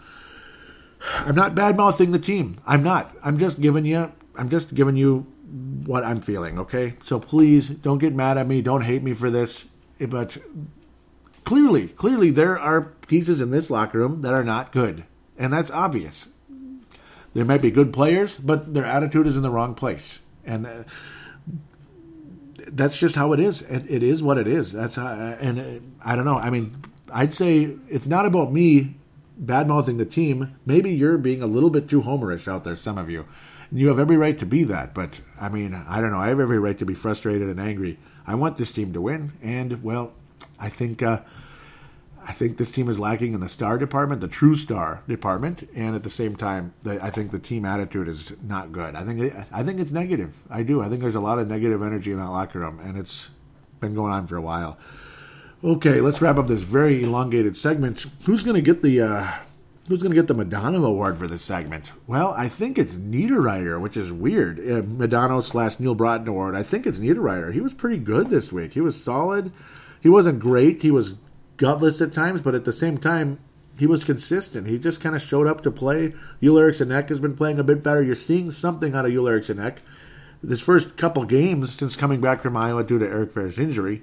I'm not bad mouthing the team. I'm not. I'm just giving you. I'm just giving you what I'm feeling, okay? So please don't get mad at me. Don't hate me for this. But clearly, clearly, there are pieces in this locker room that are not good. And that's obvious. There might be good players, but their attitude is in the wrong place. And uh, that's just how it is. It, it is what it is. That's how, and uh, I don't know. I mean, I'd say it's not about me bad mouthing the team. Maybe you're being a little bit too homerish out there, some of you. You have every right to be that, but I mean, I don't know. I have every right to be frustrated and angry. I want this team to win, and well, I think uh, I think this team is lacking in the star department, the true star department, and at the same time, the, I think the team attitude is not good. I think I think it's negative. I do. I think there's a lot of negative energy in that locker room, and it's been going on for a while. Okay, let's wrap up this very elongated segment. Who's going to get the uh, Who's going to get the Madonna Award for this segment? Well, I think it's Niederreiter, which is weird. Uh, Madonna slash Neil Broten Award. I think it's Niederreiter. He was pretty good this week. He was solid. He wasn't great. He was gutless at times, but at the same time, he was consistent. He just kind of showed up to play. Joel Eriksson has been playing a bit better. You're seeing something out of Joel Eriksson Ek. This first couple games since coming back from Iowa due to Eric Fehr's injury,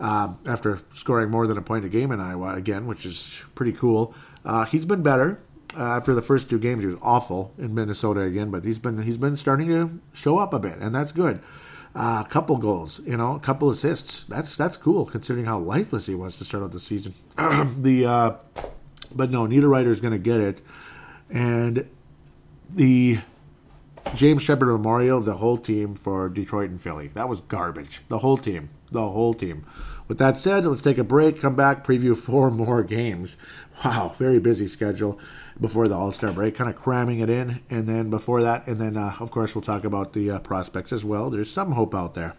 uh, after scoring more than a point a game in Iowa again, which is pretty cool. Uh, he's been better. Uh, after the first two games, he was awful in Minnesota again, but he's been he's been starting to show up a bit, and that's good. A uh, couple goals, you know, a couple assists. That's that's cool considering how lifeless he was to start out the season. the uh, but no, Niederreiter is going to get it, and the James Shepard Memorial, the whole team for Detroit and Philly. That was garbage. The whole team, the whole team. With that said, let's take a break, come back, preview four more games. Wow, very busy schedule before the All Star break, kind of cramming it in. And then before that, and then, uh, of course, we'll talk about the uh, prospects as well. There's some hope out there.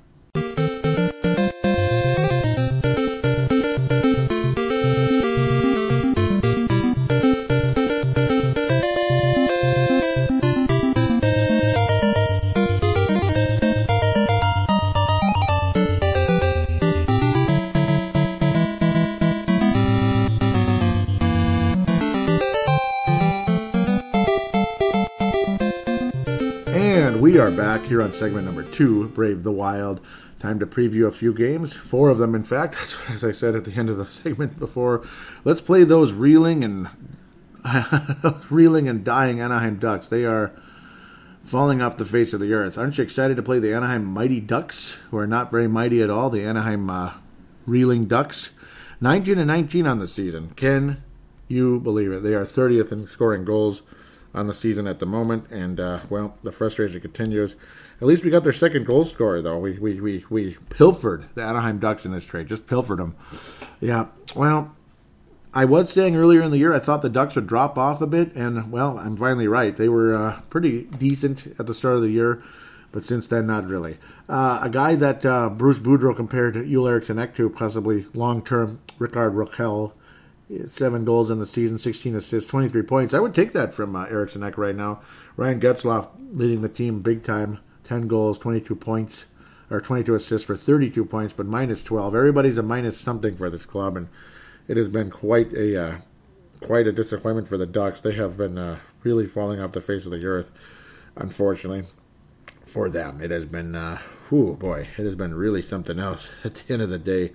Segment number two, Brave the Wild. Time to preview a few games, four of them, in fact, as I said at the end of the segment before. Let's play those reeling and reeling and dying Anaheim Ducks. They are falling off the face of the earth. Aren't you excited to play the Anaheim Mighty Ducks, who are not very mighty at all? The Anaheim uh, Reeling Ducks, 19 and 19 on the season. Can you believe it? They are 30th in scoring goals on the season at the moment, and uh, well, the frustration continues. At least we got their second goal scorer, though. We we we we pilfered the Anaheim Ducks in this trade, just pilfered them. Yeah, well, I was saying earlier in the year I thought the Ducks would drop off a bit, and well, I'm finally right. They were uh, pretty decent at the start of the year, but since then, not really. Uh, a guy that uh, Bruce Boudreau compared Joel Eriksson Ek to, possibly long term, Rickard Rakell seven goals in the season, 16 assists, 23 points. I would take that from uh, Eriksson Ek right now. Ryan Getzlaf leading the team big time, 10 goals, 22 points. or 22 assists for 32 points, but minus 12. Everybody's a minus something for this club, and it has been quite a uh, quite a disappointment for the Ducks. They have been uh, really falling off the face of the earth, unfortunately, for them. It has been, uh, whew, boy, it has been really something else at the end of the day.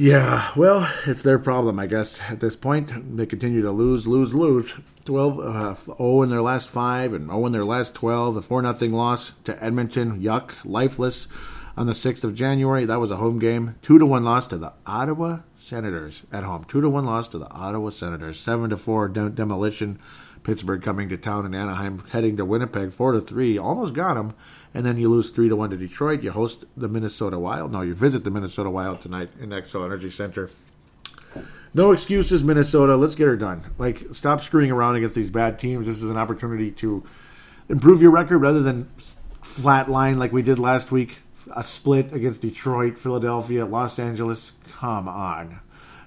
Yeah, well, it's their problem, I guess. At this point, they continue to lose, lose, lose. 12 uh, 0 in their last five and 0 in their last 12. The 4 0 loss to Edmonton, yuck, lifeless on the 6th of January. That was a home game. 2 to 1 loss to the Ottawa Senators at home. 2 to 1 loss to the Ottawa Senators. 7 to 4 demolition. Pittsburgh coming to town and Anaheim heading to Winnipeg 4 to 3. Almost got them and then you lose three to one to Detroit. You host the Minnesota Wild. No, you visit the Minnesota Wild tonight in Xcel Energy Center. No excuses, Minnesota. Let's get her done. Like, stop screwing around against these bad teams. This is an opportunity to improve your record rather than flatline like we did last week. A split against Detroit, Philadelphia, Los Angeles. Come on.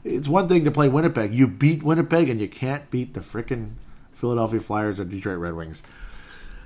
It's one thing to play Winnipeg. You beat Winnipeg, and you can't beat the frickin' Philadelphia Flyers or Detroit Red Wings.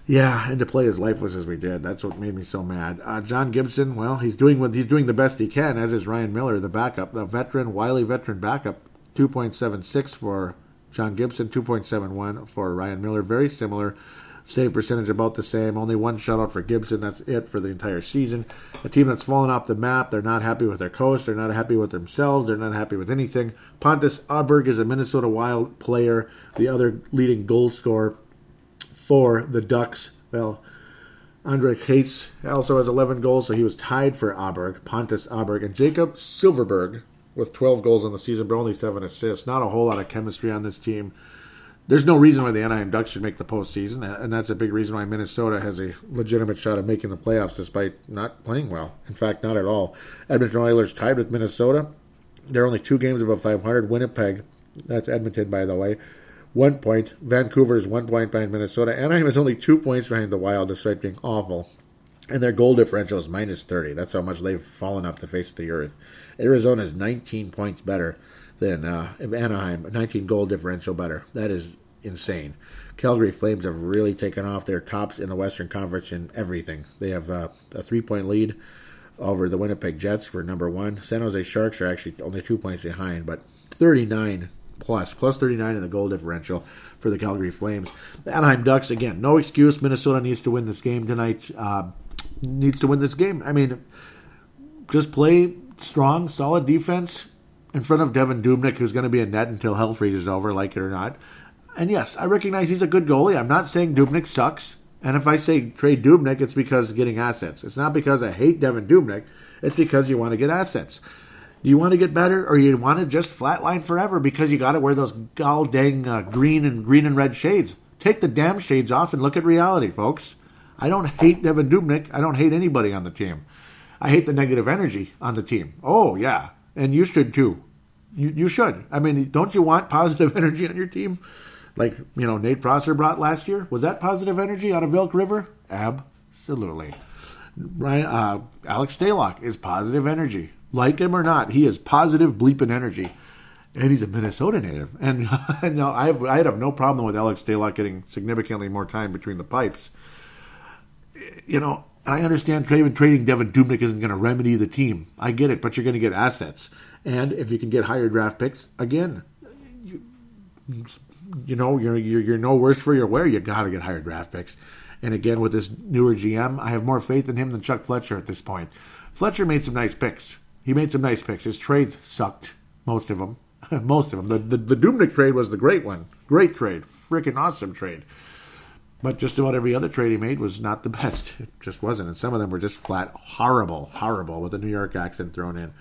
Yeah, and to play as lifeless as we did, that's what made me so mad. Uh, John Gibson, well, he's doing what he's doing the best he can, as is Ryan Miller, the backup, the veteran, wily veteran backup. Two point seven six for John Gibson, two point seven one for Ryan Miller. Very similar. Save percentage about the same. Only one shutout for Gibson. That's it for the entire season. A team that's fallen off the map. They're not happy with their coach. They're not happy with themselves. They're not happy with anything. Pontus Aberg is a Minnesota Wild player, the other leading goal scorer for the Ducks. Well, Ondrej Kase also has 11 goals, so he was tied for Aberg, Pontus Aberg, and Jakob Silfverberg with 12 goals in the season, but only seven assists. Not a whole lot of chemistry on this team. There's no reason why the Anaheim Ducks should make the postseason, and that's a big reason why Minnesota has a legitimate shot at making the playoffs despite not playing well. In fact, not at all. Edmonton Oilers tied with Minnesota. They're only two games above 500. Winnipeg, that's Edmonton, by the way, one point. Vancouver is one point behind Minnesota. Anaheim is only two points behind the Wild, despite being awful. And their goal differential is minus 30. That's how much they've fallen off the face of the earth. Arizona is 19 points better than uh, Anaheim, 19 goal differential better. That is insane. Calgary Flames have really taken off. They're tops in the Western Conference in everything. They have uh, a three point lead over the Winnipeg Jets for number one. San Jose Sharks are actually only two points behind, but 39 plus, plus 39 in the goal differential for the Calgary Flames. The Anaheim Ducks, again, no excuse. Minnesota needs to win this game tonight. Uh, needs to win this game. I mean, just play strong, solid defense in front of Devan Dubnyk, who's going to be a net until hell freezes over, like it or not. And yes, I recognize he's a good goalie. I'm not saying Dubnyk sucks. And if I say trade Dubnyk, it's because getting assets. It's not because I hate Devan Dubnyk. It's because you want to get assets. Do you want to get better, or you want to just flatline forever because you got to wear those gall dang uh, green and green and red shades? Take the damn shades off and look at reality, folks. I don't hate Devan Dubnyk. I don't hate anybody on the team. I hate the negative energy on the team. Oh yeah, and you should too. You you should. I mean, don't you want positive energy on your team? Like you know, Nate Prosser brought last year. Was that positive energy out of Elk River? Absolutely. Ryan, uh, Alex Stalock is positive energy. Like him or not, he is positive bleeping energy. And he's a Minnesota native. And no, uh, I, have, I have no problem with Alex Stalock getting significantly more time between the pipes. You know, I understand trading, trading Devan Dubnyk isn't going to remedy the team. I get it, but you're going to get assets. And if you can get higher draft picks, again, you, you know, you're, you're, you're no worse for your wear. You got to get higher draft picks. And again, with this newer GM, I have more faith in him than Chuck Fletcher at this point. Fletcher made some nice picks. He made some nice picks. His trades sucked, most of them. most of them. The, the, the Dubnyk trade was the great one. Great trade. Freaking awesome trade. But just about every other trade he made was not the best. It just wasn't. And some of them were just flat horrible, horrible with a New York accent thrown in.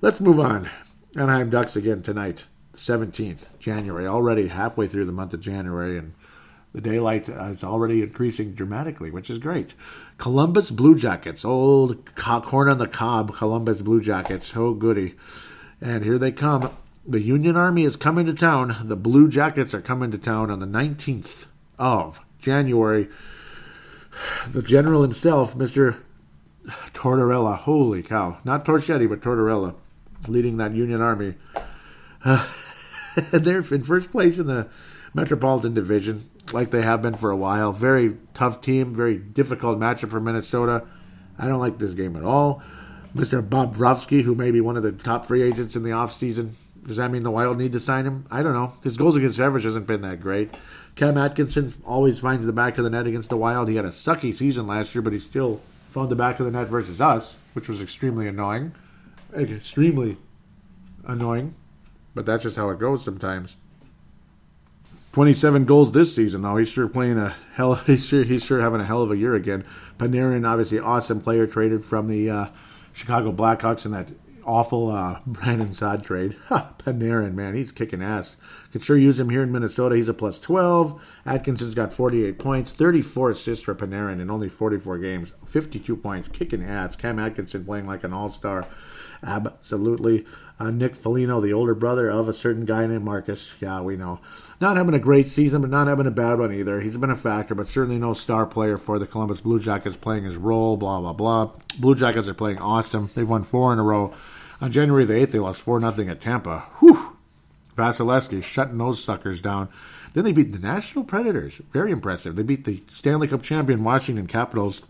Let's move on. Anaheim Ducks again tonight, 17th January. Already halfway through the month of January, and the daylight is already increasing dramatically, which is great. Columbus Blue Jackets, old corn on the cob Columbus Blue Jackets. Oh, goody. And here they come. The Union Army is coming to town. The Blue Jackets are coming to town on the 19th of January. The general himself, Mr. Tortorella, holy cow. Not Torchetti, but Tortorella, leading that Union Army. Uh, they're in first place in the Metropolitan Division like they have been for a while. Very tough team, very difficult matchup for Minnesota. I don't like this game at all. Mr. Bobrovsky, who may be one of the top free agents in the offseason, does that mean the Wild need to sign him? I don't know. His goals against average hasn't been that great. Cam Atkinson always finds the back of the net against the Wild. He had a sucky season last year, but he still found the back of the net versus us, which was extremely annoying. Extremely annoying. But that's just how it goes sometimes. 27 goals this season, though. He's sure playing a hell. He's sure he's sure having a hell of a year again. Panarin, obviously, awesome player, traded from the uh, Chicago Blackhawks in that awful uh, Brandon Saad trade. Ha, Panarin, man, he's kicking ass. Could sure use him here in Minnesota. He's a plus 12. Atkinson's got 48 points, 34 assists for Panarin in only 44 games, 52 points, kicking ass. Cam Atkinson playing like an all star. Absolutely. Uh, Nick Foligno, the older brother of a certain guy named Marcus. Yeah, we know. Not having a great season, but not having a bad one either. He's been a factor, but certainly no star player for the Columbus Blue Jackets playing his role, blah, blah, blah. Blue Jackets are playing awesome. They've won four in a row. On January the 8th, they lost 4 0 at Tampa. Whew! Vasilevskiy shutting those suckers down. Then they beat the Nashville Predators. Very impressive. They beat the Stanley Cup champion Washington Capitals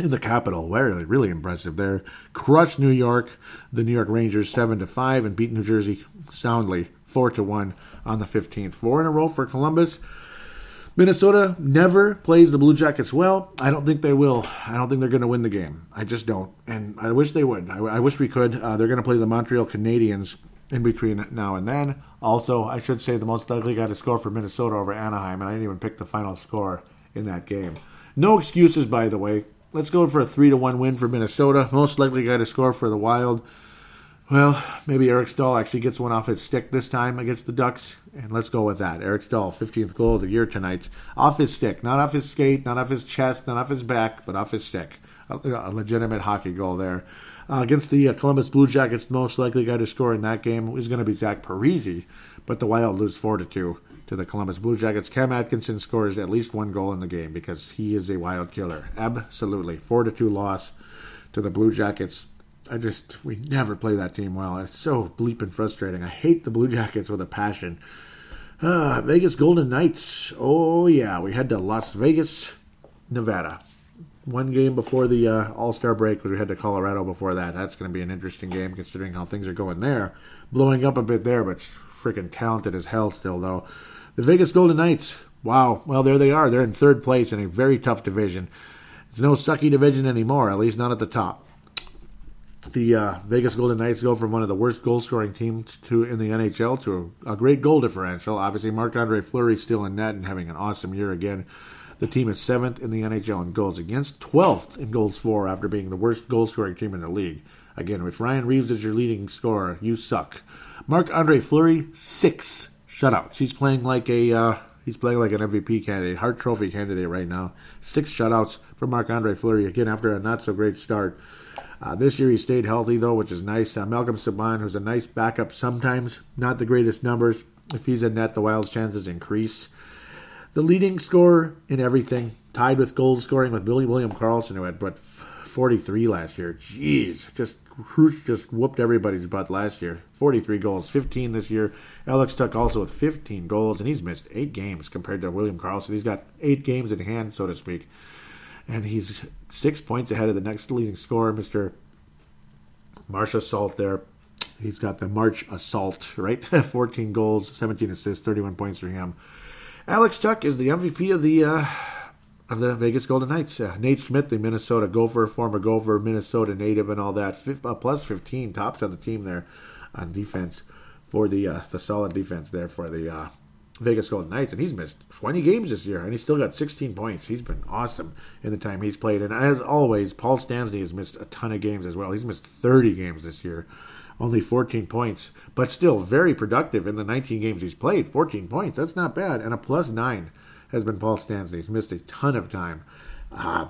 in the capital. Really, really impressive there. Crushed New York, the New York Rangers seven to five, and beat New Jersey soundly four to one on the fifteenth. Four in a row for Columbus. Minnesota never plays the Blue Jackets well. I don't think they will. I don't think they're going to win the game. I just don't. And I wish they would. I, I wish we could. Uh, they're going to play the Montreal Canadiens in between now and then. Also, I should say the most likely guy to score for Minnesota over Anaheim, and I didn't even pick the final score in that game. No excuses, by the way. Let's go for a 3 to 1 win for Minnesota. Most likely guy to score for the Wild. Well, maybe Eric Staal actually gets one off his stick this time against the Ducks, and let's go with that. Eric Staal, 15th goal of the year tonight, off his stick, not off his skate, not off his chest, not off his back, but off his stick. A, a legitimate hockey goal there. Uh, against the uh, Columbus Blue Jackets, most likely guy to score in that game is going to be Zach Parise, but the Wild lose 4 to 2 to the Columbus Blue Jackets. Cam Atkinson scores at least one goal in the game because he is a wild killer. Absolutely. 4 to 2 loss to the Blue Jackets. I just we never play that team well. It's so bleeping frustrating. I hate the Blue Jackets with a passion. Uh, Vegas Golden Knights. Oh yeah, we head to Las Vegas, Nevada. One game before the uh, All Star break, we head to Colorado before that. That's going to be an interesting game considering how things are going there. Blowing up a bit there, but freaking talented as hell still though. The Vegas Golden Knights. Wow. Well, there they are. They're in third place in a very tough division. It's no sucky division anymore, at least not at the top the uh, Vegas Golden Knights go from one of the worst goal scoring teams to in the NHL to a, a great goal differential. Obviously, Marc Andre Fleury still in net and having an awesome year again. The team is seventh in the NHL in goals against, 12th in goals for after being the worst goal scoring team in the league. Again, if Ryan Reaves is your leading scorer, you suck. Marc Andre Fleury, six shutouts. He's playing like a uh, he's playing like an MVP candidate, Hart Trophy candidate right now. Six shutouts for Marc Andre Fleury again after a not so great start. Uh, this year he stayed healthy though, which is nice. Uh, Malcolm Subban, who's a nice backup sometimes, not the greatest numbers. If he's in net, the Wild's chances increase. The leading scorer in everything, tied with goal scoring with Billy William Karlsson, who had but 43 last year. Jeez, just Kruch just whooped everybody's butt last year. 43 goals, 15 this year. Alex Tuch also with 15 goals, and he's missed eight games compared to William Karlsson. He's got eight games in hand, so to speak and he's six points ahead of the next leading scorer, Mr. Marchessault there. He's got the March Assault, right? 14 goals, 17 assists, 31 points for him. Alex Tuch is the MVP of the uh, of the Vegas Golden Knights. Uh, Nate Schmidt, the Minnesota Gopher, former Gopher, Minnesota native, and all that. Uh, plus 15 tops on the team there on defense for the uh, the solid defense there for the uh, Vegas Golden Knights, and he's missed 20 games this year, and he's still got 16 points. He's been awesome in the time he's played. And as always, Paul Stastny has missed a ton of games as well. He's missed 30 games this year, only 14 points, but still very productive in the 19 games he's played. 14 points, that's not bad. And a plus nine has been Paul Stastny. He's missed a ton of time. Uh,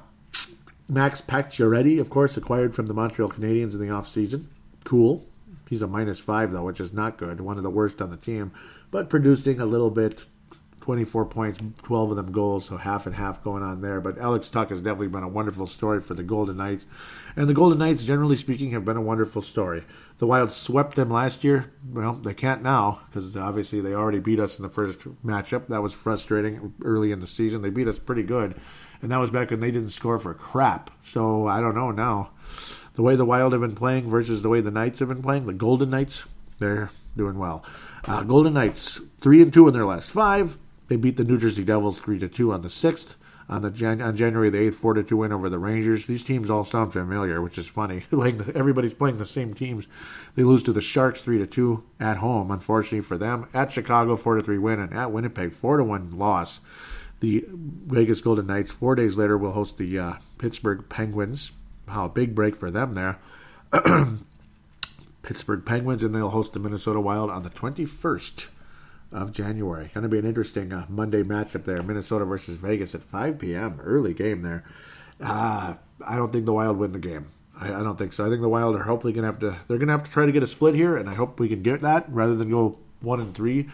Max Pacioretty, of course, acquired from the Montreal Canadiens in the offseason. Cool. He's a minus five, though, which is not good. One of the worst on the team but producing a little bit. 24 points, 12 of them goals, so half and half going on there. But Alex Tuch has definitely been a wonderful story for the Golden Knights. And the Golden Knights, generally speaking, have been a wonderful story. The Wild swept them last year. Well, they can't now because obviously they already beat us in the first matchup. That was frustrating early in the season. They beat us pretty good. and that was back when they didn't score for crap. So I don't know now. The way the Wild have been playing versus the way the Knights have been playing, the Golden Knights, they're doing well. Uh, Golden Knights three and two in their last five. They beat the New Jersey Devils three to two on the sixth on the Jan- on January the eighth, four to two win over the Rangers. These teams all sound familiar, which is funny. everybody's playing the same teams. They lose to the Sharks three to two at home. Unfortunately for them, at Chicago four to three win, and at Winnipeg four to one loss. The Vegas Golden Knights four days later will host the uh, Pittsburgh Penguins. How big break for them there. Pittsburgh Penguins, and they'll host the Minnesota Wild on the twenty first of January. Going to be an interesting uh, Monday matchup there. Minnesota versus Vegas at 5 p.m. Early game there. Uh, I don't think the Wild win the game. I, I don't think so. I think the Wild are hopefully going to have to. They're going to have to try to get a split here, and I hope we can get that rather than go one and three.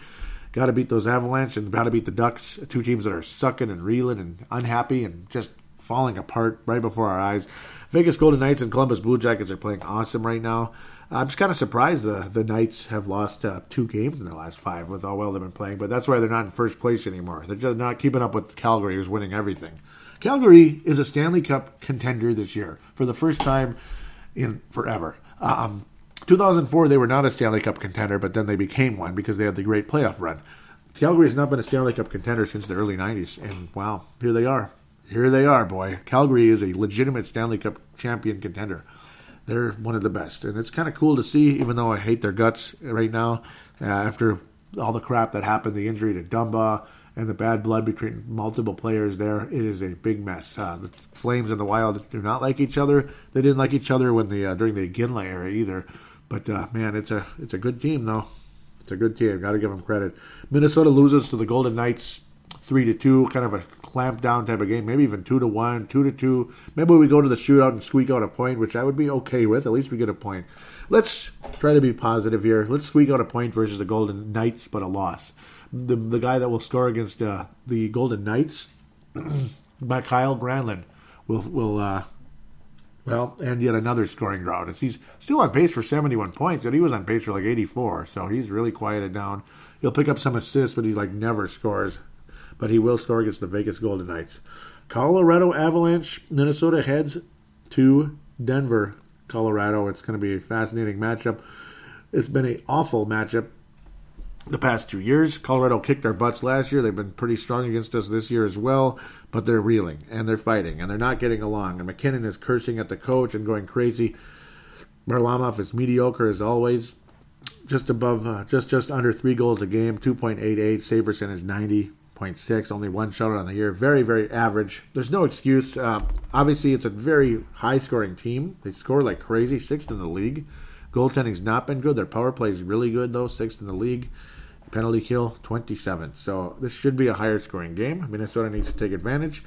Got to beat those Avalanche and got to beat the Ducks, two teams that are sucking and reeling and unhappy and just falling apart right before our eyes. Vegas Golden Knights and Columbus Blue Jackets are playing awesome right now. I'm just kind of surprised the the Knights have lost uh, two games in their last five with how well they've been playing, but that's why they're not in first place anymore. They're just not keeping up with Calgary, who's winning everything. Calgary is a Stanley Cup contender this year for the first time in forever. Um, 2004, they were not a Stanley Cup contender, but then they became one because they had the great playoff run. Calgary has not been a Stanley Cup contender since the early 90s, and wow, here they are. Here they are, boy. Calgary is a legitimate Stanley Cup champion contender they're one of the best, and it's kind of cool to see. Even though I hate their guts right now, uh, after all the crap that happened, the injury to Dumba and the bad blood between multiple players there, it is a big mess. Uh, the Flames and the Wild do not like each other. They didn't like each other when the uh, during the Iginla era either. But uh, man, it's a it's a good team though. It's a good team. Got to give them credit. Minnesota loses to the Golden Knights three to two, kind of a clamp down type of game, maybe even two to one, two to two. Maybe we go to the shootout and squeak out a point, which I would be okay with. At least we get a point. Let's try to be positive here. Let's squeak out a point versus the Golden Knights, but a loss. The the guy that will score against uh, the Golden Knights, Mikael Granlund, will will uh, well, and yet another scoring drought. He's still on pace for 71 points, but he was on pace for like 84, so he's really quieted down. He'll pick up some assists, but he like never scores but he will score against the Vegas Golden Knights. Colorado Avalanche, Minnesota heads to Denver, Colorado. It's going to be a fascinating matchup. It's been an awful matchup the past two years. Colorado kicked our butts last year. They've been pretty strong against us this year as well, but they're reeling and they're fighting and they're not getting along. And MacKinnon is cursing at the coach and going crazy. Varlamov is mediocre as always, just above, uh, just just under three goals a game, 2.88. Save percentage 90. 0.6, only one shutout on the year. Very, very average. There's no excuse. Uh, obviously, it's a very high scoring team. They score like crazy, sixth in the league. Goaltending's not been good. Their power play is really good, though, sixth in the league. Penalty kill, 27th. So this should be a higher scoring game. Minnesota needs to take advantage.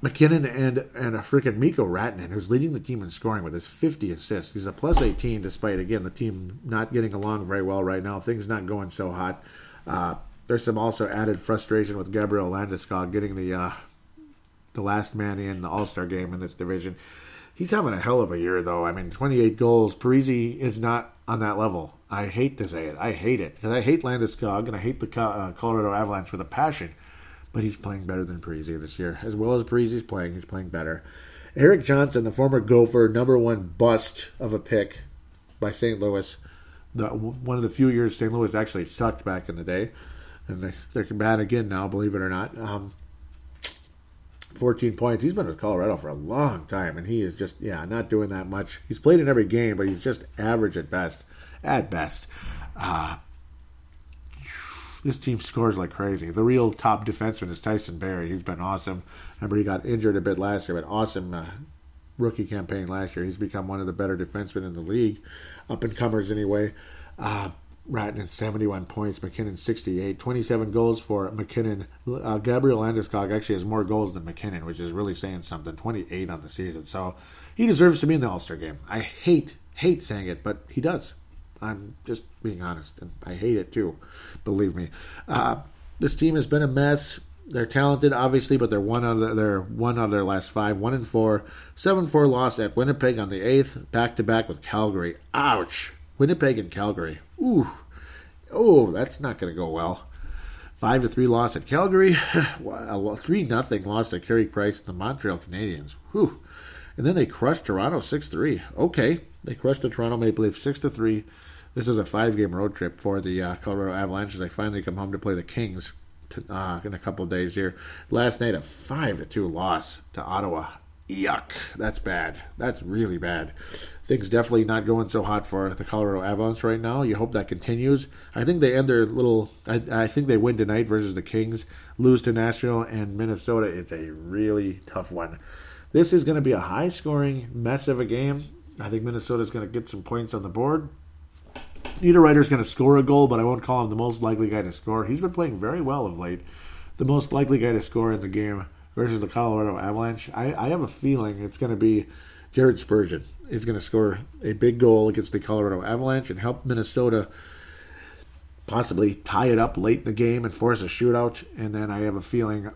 MacKinnon and and a freaking Mikko Rantanen, who's leading the team in scoring with his 50 assists. He's a plus 18, despite again the team not getting along very well right now. Things not going so hot. Uh, there's some also added frustration with Gabriel Landeskog getting the uh, the last man in the All Star game in this division. He's having a hell of a year, though. I mean, 28 goals. Parise is not on that level. I hate to say it. I hate it because I hate Landeskog and I hate the uh, Colorado Avalanche with a passion. But he's playing better than Parise this year, as well as Parise's playing. He's playing better. Erik Johnson, the former Gopher, number one bust of a pick by St. Louis. The, one of the few years St. Louis actually sucked back in the day and they, they're bad again now, believe it or not. Um, 14 points. He's been with Colorado for a long time, and he is just, yeah, not doing that much. He's played in every game, but he's just average at best. At best. Uh, this team scores like crazy. The real top defenseman is Tyson Barrie. He's been awesome. Remember, he got injured a bit last year, but awesome uh, rookie campaign last year. He's become one of the better defensemen in the league, up and comers anyway. Uh, Rantanen 71 points, MacKinnon 68, 27 goals for MacKinnon. Uh, Gabriel Landeskog actually has more goals than MacKinnon, which is really saying something. 28 on the season, so he deserves to be in the All Star game. I hate hate saying it, but he does. I'm just being honest, and I hate it too. Believe me. Uh, this team has been a mess. They're talented, obviously, but they're one of they're one their last five, one and four, seven four loss at Winnipeg on the eighth, back to back with Calgary. Ouch. Winnipeg and Calgary. Ooh. Oh, that's not going to go well. Five to three loss at Calgary. three nothing loss to Carey Price and the Montreal Canadiens. Whew. And then they crushed Toronto six three. Okay, they crushed the Toronto Maple Leafs six to three. This is a five game road trip for the uh, Colorado Avalanche as they finally come home to play the Kings to, uh, in a couple days here. Last night a five to two loss to Ottawa. Yuck, that's bad. That's really bad. Things definitely not going so hot for the Colorado Avalanche right now. You hope that continues. I think they end their little. I, I think they win tonight versus the Kings, lose to Nashville and Minnesota. It's a really tough one. This is going to be a high scoring mess of a game. I think Minnesota is going to get some points on the board. Niederreiter's going to score a goal, but I won't call him the most likely guy to score. He's been playing very well of late. The most likely guy to score in the game versus the Colorado Avalanche. I, I have a feeling it's going to be Jared Spurgeon. is going to score a big goal against the Colorado Avalanche and help Minnesota possibly tie it up late in the game and force a shootout. And then I have a feeling,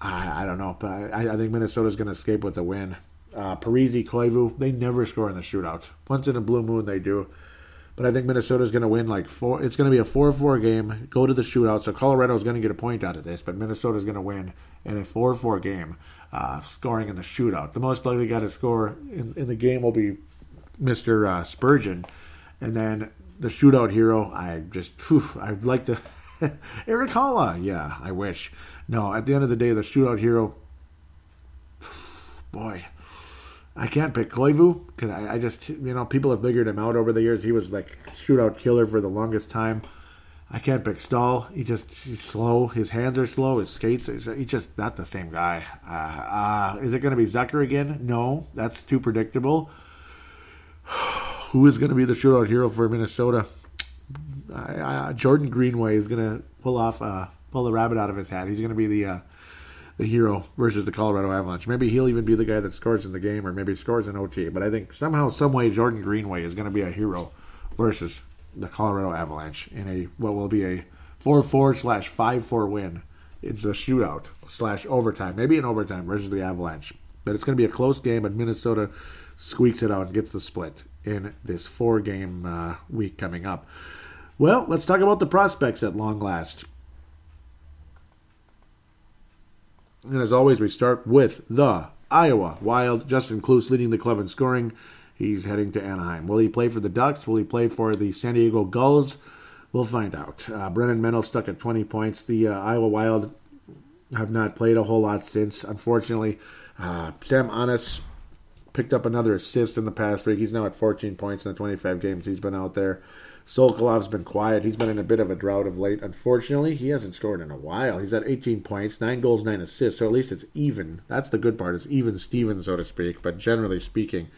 I, I don't know, but I, I think Minnesota's going to escape with a win. Uh, Parise, Koivu, they never score in the shootout. Once in a blue moon, they do. But I think Minnesota's going to win like four. It's going to be a four-four game. Go to the shootout. So Colorado is going to get a point out of this, but Minnesota's going to win in a four-four game, uh, scoring in the shootout. The most likely guy to score in, in the game will be Mister uh, Spurgeon, and then the shootout hero. I just, whew, I'd like to. Erik Haula, yeah, I wish. No, at the end of the day, the shootout hero. Boy, I can't pick Koivu because I, I, just, you know, people have figured him out over the years. He was like shootout killer for the longest time. I can't pick Staal. He just he's slow. His hands are slow. His skates. He's just not the same guy. Uh, uh, is it going to be Zucker again? No, that's too predictable. Who is going to be the shootout hero for Minnesota? Jordan Greenway is going to pull off uh, pull the rabbit out of his hat. He's going to be the uh, the hero versus the Colorado Avalanche. Maybe he'll even be the guy that scores in the game, or maybe scores in OT. But I think somehow, some way, Jordan Greenway is going to be a hero versus the Colorado Avalanche in a what will be a four-four slash five-four win. It's a shootout slash overtime, maybe an overtime versus the Avalanche. But it's going to be a close game, and Minnesota squeaks it out and gets the split in this four-game uh, week coming up. Well, let's talk about the prospects at long last. And as always, we start with the Iowa Wild. Justin Kloos leading the club in scoring. He's heading to Anaheim. Will he play for the Ducks? Will he play for the San Diego Gulls? We'll find out. Uh, Brennan Menell stuck at 20 points. The uh, Iowa Wild have not played a whole lot since, unfortunately. Uh, Sam Anas picked up another assist in the past week. He's now at 14 points in the 25 games he's been out there. Sokolov's been quiet. He's been in a bit of a drought of late. Unfortunately, he hasn't scored in a while. He's at 18 points, 9 goals, 9 assists, so at least it's even. That's the good part. It's even Steven, so to speak, but generally speaking,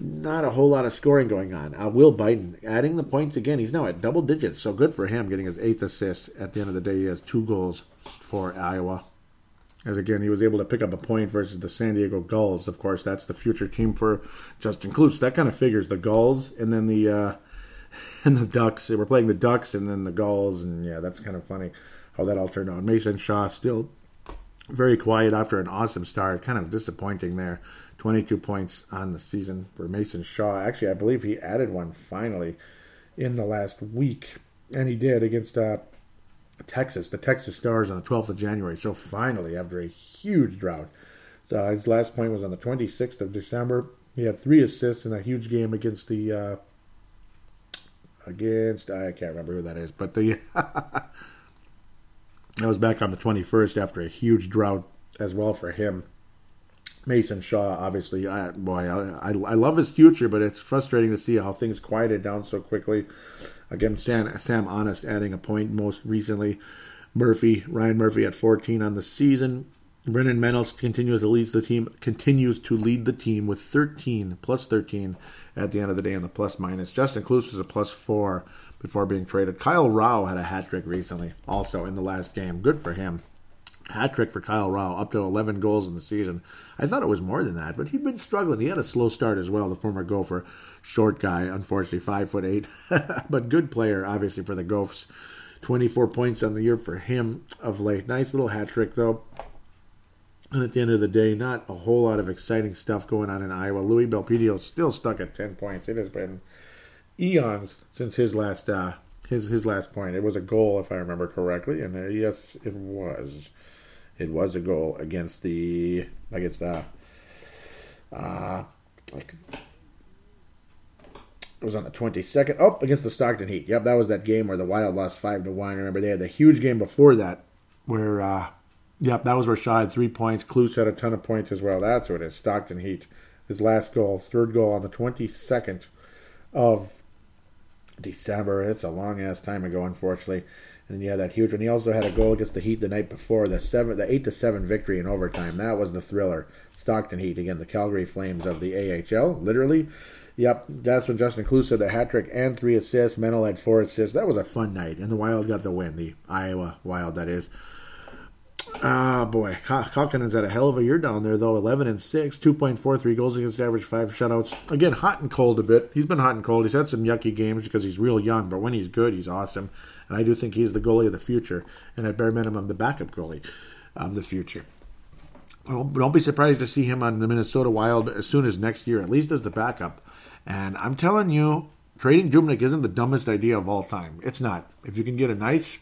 not a whole lot of scoring going on. Uh, Will Bitten adding the points again. He's now at double digits, so good for him getting his eighth assist. At the end of the day, he has two goals for Iowa. As again, he was able to pick up a point versus the San Diego Gulls. Of course, that's the future team for Justin Kloos. That kind of figures the Gulls and then the uh, and the Ducks. They were playing the Ducks and then the Gulls, and yeah, that's kind of funny how that all turned out. Mason Shaw still very quiet after an awesome start. Kind of disappointing there. 22 points on the season for Mason Shaw. Actually, I believe he added one finally in the last week, and he did against uh, Texas, the Texas Stars on the 12th of January. So finally, after a huge drought, uh, his last point was on the 26th of December. He had three assists in a huge game against the uh, against I can't remember who that is, but the that was back on the 21st after a huge drought as well for him. Mason Shaw, obviously, I, boy, I, I, love his future, but it's frustrating to see how things quieted down so quickly. Again, Sam, Sam Anas adding a point most recently. Murphy, Ryan Murphy at 14 on the season. Brennan Menell continues to lead the team. Continues to lead the team with 13 plus 13 at the end of the day in the plus minus. Justin Kloos was a plus four before being traded. Kyle Rau had a hat trick recently, also in the last game. Good for him. Hat trick for Kyle Rau, up to 11 goals in the season. I thought it was more than that, but he'd been struggling. He had a slow start as well. The former Gopher, short guy, unfortunately five foot eight, but good player obviously for the Gophers. 24 points on the year for him of late. Nice little hat trick though. And at the end of the day, not a whole lot of exciting stuff going on in Iowa. Louis Belpedio still stuck at 10 points. It has been eons since his last uh, his his last point. It was a goal, if I remember correctly, and uh, yes, it was. It was a goal against the against the. Uh, like it was on the 22nd. Oh, against the Stockton Heat. Yep, that was that game where the Wild lost 5 to 1. Remember, they had the huge game before that where, uh, yep, that was where Shaw had three points. Kloos had a ton of points as well. That's what it is. Stockton Heat. His last goal, third goal on the 22nd of December. It's a long ass time ago, unfortunately. And had that huge one. He also had a goal against the Heat the night before, the seven, the eight to seven victory in overtime. That was the thriller. Stockton Heat again, the Calgary Flames of the AHL, literally. Yep, that's when Justin Kloos had the hat trick and three assists. Menell had four assists. That was a fun night, and the Wild got the win. The Iowa Wild, that is. Ah, boy, Kähkönen's had a hell of a year down there, though. Eleven and six, two point four three goals against average, five shutouts. Again, hot and cold a bit. He's been hot and cold. He's had some yucky games because he's real young, but when he's good, he's awesome. And I do think he's the goalie of the future, and at bare minimum, the backup goalie of the future. Don't be surprised to see him on the Minnesota Wild as soon as next year, at least as the backup. And I'm telling you, trading Dubnyk isn't the dumbest idea of all time. It's not. If you can get a nice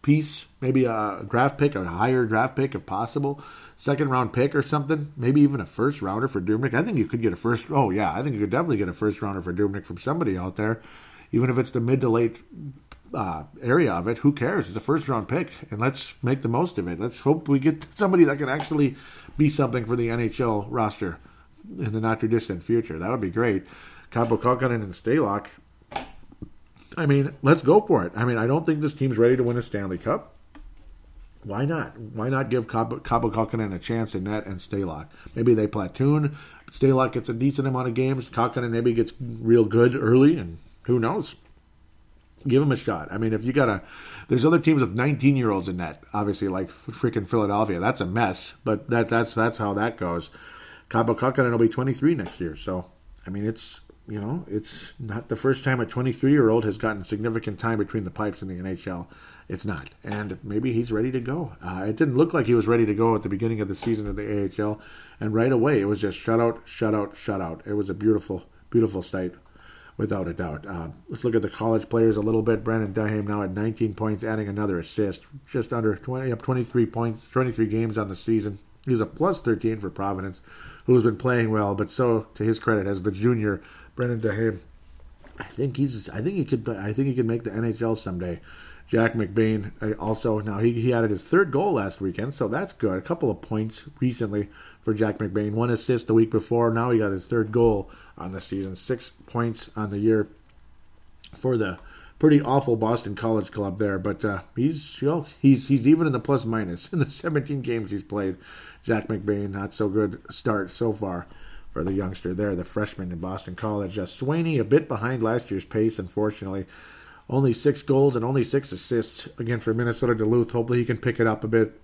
piece, maybe a draft pick, a higher draft pick if possible, second round pick or something, maybe even a first rounder for Dubnyk. I think you could get a first. Oh yeah, I think you could definitely get a first rounder for Dubnyk from somebody out there, even if it's the mid to late uh, area of it. Who cares? It's a first round pick, and let's make the most of it. Let's hope we get somebody that can actually be something for the NHL roster in the not too distant future. That would be great. Kaapo Kähkönen and Stalock. I mean, let's go for it. I mean, I don't think this team's ready to win a Stanley Cup. Why not? Why not give Kaapo Kähkönen a chance in net and Stalock? Maybe they platoon. Stalock gets a decent amount of games. Kähkönen maybe gets real good early, and who knows? Give him a shot. I mean, if you got a, there's other teams with 19 year olds in net. Obviously, like freaking Philadelphia. That's a mess, but that that's that's how that goes. Kähkönen will be 23 next year. So, I mean, it's, you know, it's not the first time a 23 year old has gotten significant time between the pipes in the NHL. It's not. And maybe he's ready to go. Uh, it didn't look like he was ready to go at the beginning of the season of the AHL. And right away, it was just shutout, shutout, shutout. It was a beautiful, beautiful sight, without a doubt. Uh, let's look at the college players a little bit. Brandon Duhaime now at 19 points, adding another assist. Just under 20, up 23 points, 23 games on the season. He's a plus 13 for Providence who has been playing well, but so to his credit as the junior Brandon Duhaime. I think he's. I think he could. I think he could make the NHL someday. Jack McBain uh, also now he, he added his third goal last weekend, so that's good. A couple of points recently for Jack McBain. One assist the week before. Now he got his third goal on the season. Six points on the year for the pretty awful Boston College club there. But uh, he's you know he's he's even in the plus minus in the 17 games he's played. Jack McBain, not so good start so far for the youngster there, the freshman in Boston College. Uh, Swaney, a bit behind last year's pace, unfortunately. Only six goals and only six assists again for Minnesota Duluth. Hopefully he can pick it up a bit.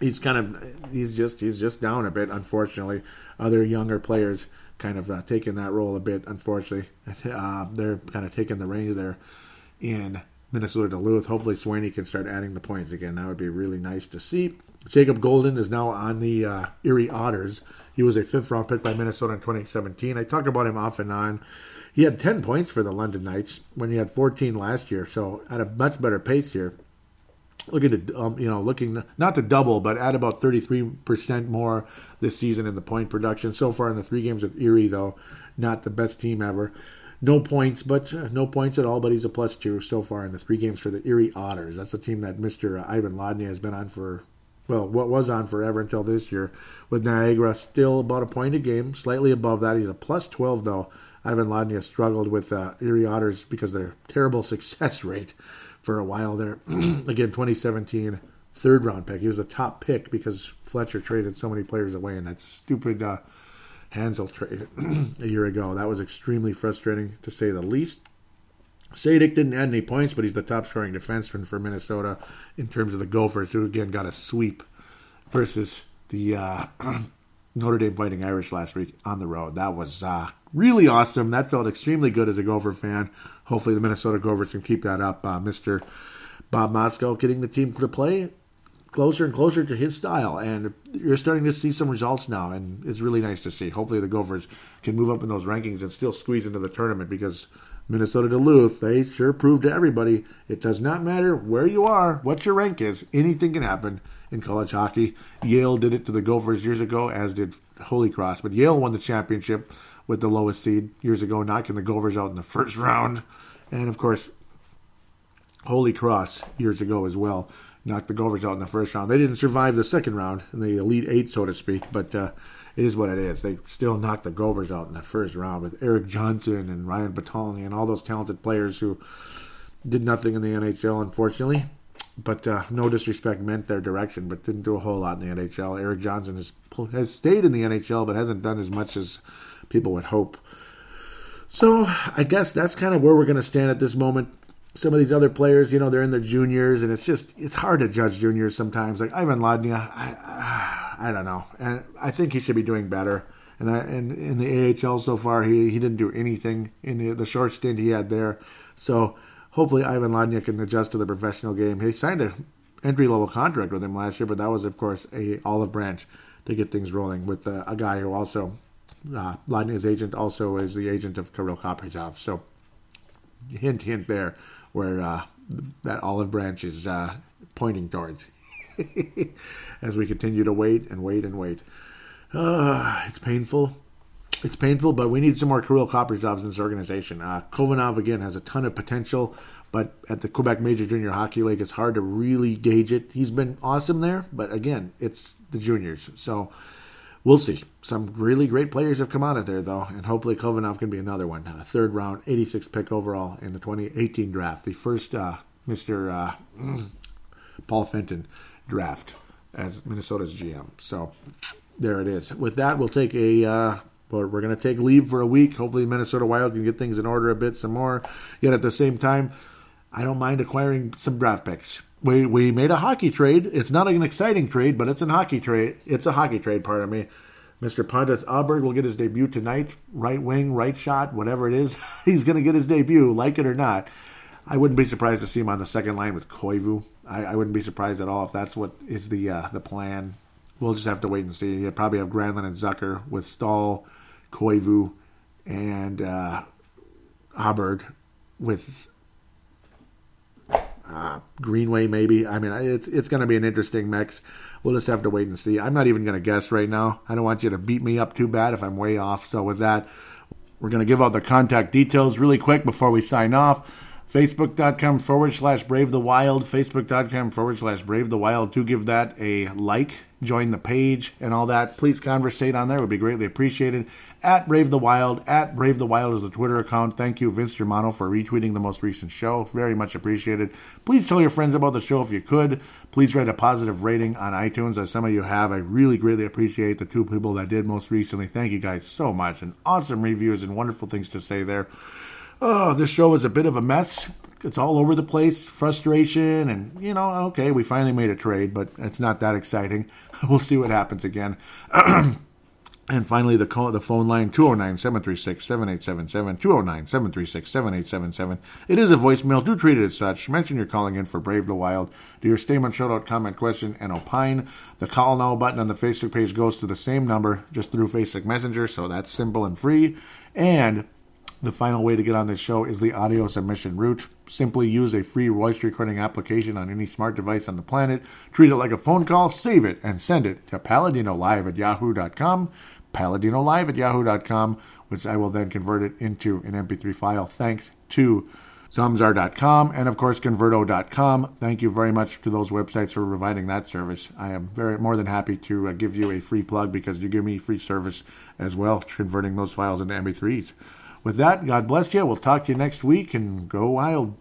He's kind of he's just he's just down a bit, unfortunately. Other younger players kind of uh, taking that role a bit, unfortunately. Uh, they're kind of taking the reins there in Minnesota Duluth. Hopefully Swaney can start adding the points again. That would be really nice to see. Jacob Golden is now on the uh, Erie Otters. He was a fifth round pick by Minnesota in 2017. I talk about him off and on. He had 10 points for the London Knights when he had 14 last year, so at a much better pace here. Looking to, um, you know, looking not to double, but add about 33% more this season in the point production. So far in the three games with Erie, though, not the best team ever. No points, but uh, no points at all. But he's a plus two so far in the three games for the Erie Otters. That's a team that Mister Ivan Lodnia has been on for well, what was on forever until this year, with Niagara still about a point a game, slightly above that. He's a plus 12, though. Ivan Lodnia struggled with uh, Erie Otters because of their terrible success rate for a while there. Again, 2017, third round pick. He was a top pick because Fletcher traded so many players away in that stupid uh, Hanzal trade a year ago. That was extremely frustrating, to say the least. Sadek didn't add any points, but he's the top scoring defenseman for Minnesota in terms of the Gophers, who again got a sweep versus the uh, Notre Dame Fighting Irish last week on the road. That was uh, really awesome. That felt extremely good as a Gopher fan. Hopefully, the Minnesota Gophers can keep that up. Uh, Mr. Bob Motzko getting the team to play closer and closer to his style, and you're starting to see some results now, and it's really nice to see. Hopefully, the Gophers can move up in those rankings and still squeeze into the tournament because Minnesota Duluth, they sure proved to everybody it does not matter where you are, what your rank is, anything can happen in college hockey. Yale did it to the Gophers years ago, as did Holy Cross. But Yale won the championship with the lowest seed years ago, knocking the Gophers out in the first round. And of course, Holy Cross years ago as well knocked the Gophers out in the first round. They didn't survive the second round in the Elite Eight, so to speak, but uh, it is what it is. They still knocked the Gophers out in the first round with Erik Johnson and Ryan Potulny and all those talented players who did nothing in the NHL, unfortunately. But uh, no disrespect meant their direction, but didn't do a whole lot in the NHL. Erik Johnson has has stayed in the NHL, but hasn't done as much as people would hope. So I guess that's kind of where we're going to stand at this moment. Some of these other players, you know, they're in their juniors, and it's just it's hard to judge juniors sometimes. Like Ivan Lodnia, I, I don't know, and I think he should be doing better. And, that, and in the AHL so far, he, he didn't do anything in the, the short stint he had there. So hopefully Ivan Lodnia can adjust to the professional game. He signed a entry level contract with him last year, but that was of course a olive branch to get things rolling with uh, a guy who also uh, Lodnia's agent also is the agent of Kirill Kaprizov. So hint hint there where uh, that olive branch is uh, pointing towards as we continue to wait and wait and wait. Uh, it's painful. It's painful, but we need some more Kirill Kaprizovs in this organization. Uh, Khovanov, again, has a ton of potential, but at the Quebec Major Junior Hockey League, it's hard to really gauge it. He's been awesome there, but again, it's the juniors. So we'll see. Some really great players have come out of there, though, and hopefully Khovanov can be another one. Uh, third round, 86 pick overall in the 2018 draft. The first uh, Mr. Uh, Paul Fenton draft as Minnesota's GM. So there it is. With that, we'll take a. Uh, we're going to take leave for a week. Hopefully, Minnesota Wild can get things in order a bit some more. Yet at the same time, I don't mind acquiring some draft picks. We we made a hockey trade. It's not an exciting trade, but it's a hockey trade. It's a hockey trade, pardon me. Mr. Pontus Aberg will get his debut tonight. Right wing, right shot, whatever it is, he's going to get his debut, like it or not. I wouldn't be surprised to see him on the second line with Koivu. I, I wouldn't be surprised at all if that's what is the uh, the plan. We'll just have to wait and see. He'll probably have Granlund and Zucker with Staal, Koivu, and uh, Aberg with uh, Greenway, maybe. I mean, it's it's going to be an interesting mix. We'll just have to wait and see. I'm not even going to guess right now. I don't want you to beat me up too bad if I'm way off. So with that, we're going to give out the contact details really quick before we sign off. Facebook.com forward slash Brave the Wild. Facebook.com forward slash Brave the Wild. Do give that a like, join the page, and all that. Please conversate on there. It would be greatly appreciated. At Brave the Wild. At Brave the Wild is the Twitter account. Thank you, Vince Germano, for retweeting the most recent show. Very much appreciated. Please tell your friends about the show if you could. Please write a positive rating on iTunes, as some of you have. I really greatly appreciate the two people that did most recently. Thank you guys so much. And awesome reviews and wonderful things to say there. Oh, this show is a bit of a mess. It's all over the place, frustration, and you know, okay, we finally made a trade, but it's not that exciting. we'll see what happens again. and finally, the call, the phone line 209-736-7877, 209-736-7877. It is a voicemail. Do treat it as such. Mention you're calling in for Brave the Wild. Do your statement, shout out, comment, question, and opine. The call now button on the Facebook page goes to the same number just through Facebook Messenger, so that's simple and free. And the final way to get on this show is the audio submission route. Simply use a free voice recording application on any smart device on the planet. Treat it like a phone call, save it, and send it to paladinolive at yahoo.com. Paladinolive at yahoo.com, which I will then convert it into an MP3 file thanks to Zamzar.com and of course Convertio.com. Thank you very much to those websites for providing that service. I am very more than happy to uh, give you a free plug because you give me free service as well, converting those files into MP3s. With that, God bless you. We'll talk to you next week and go wild.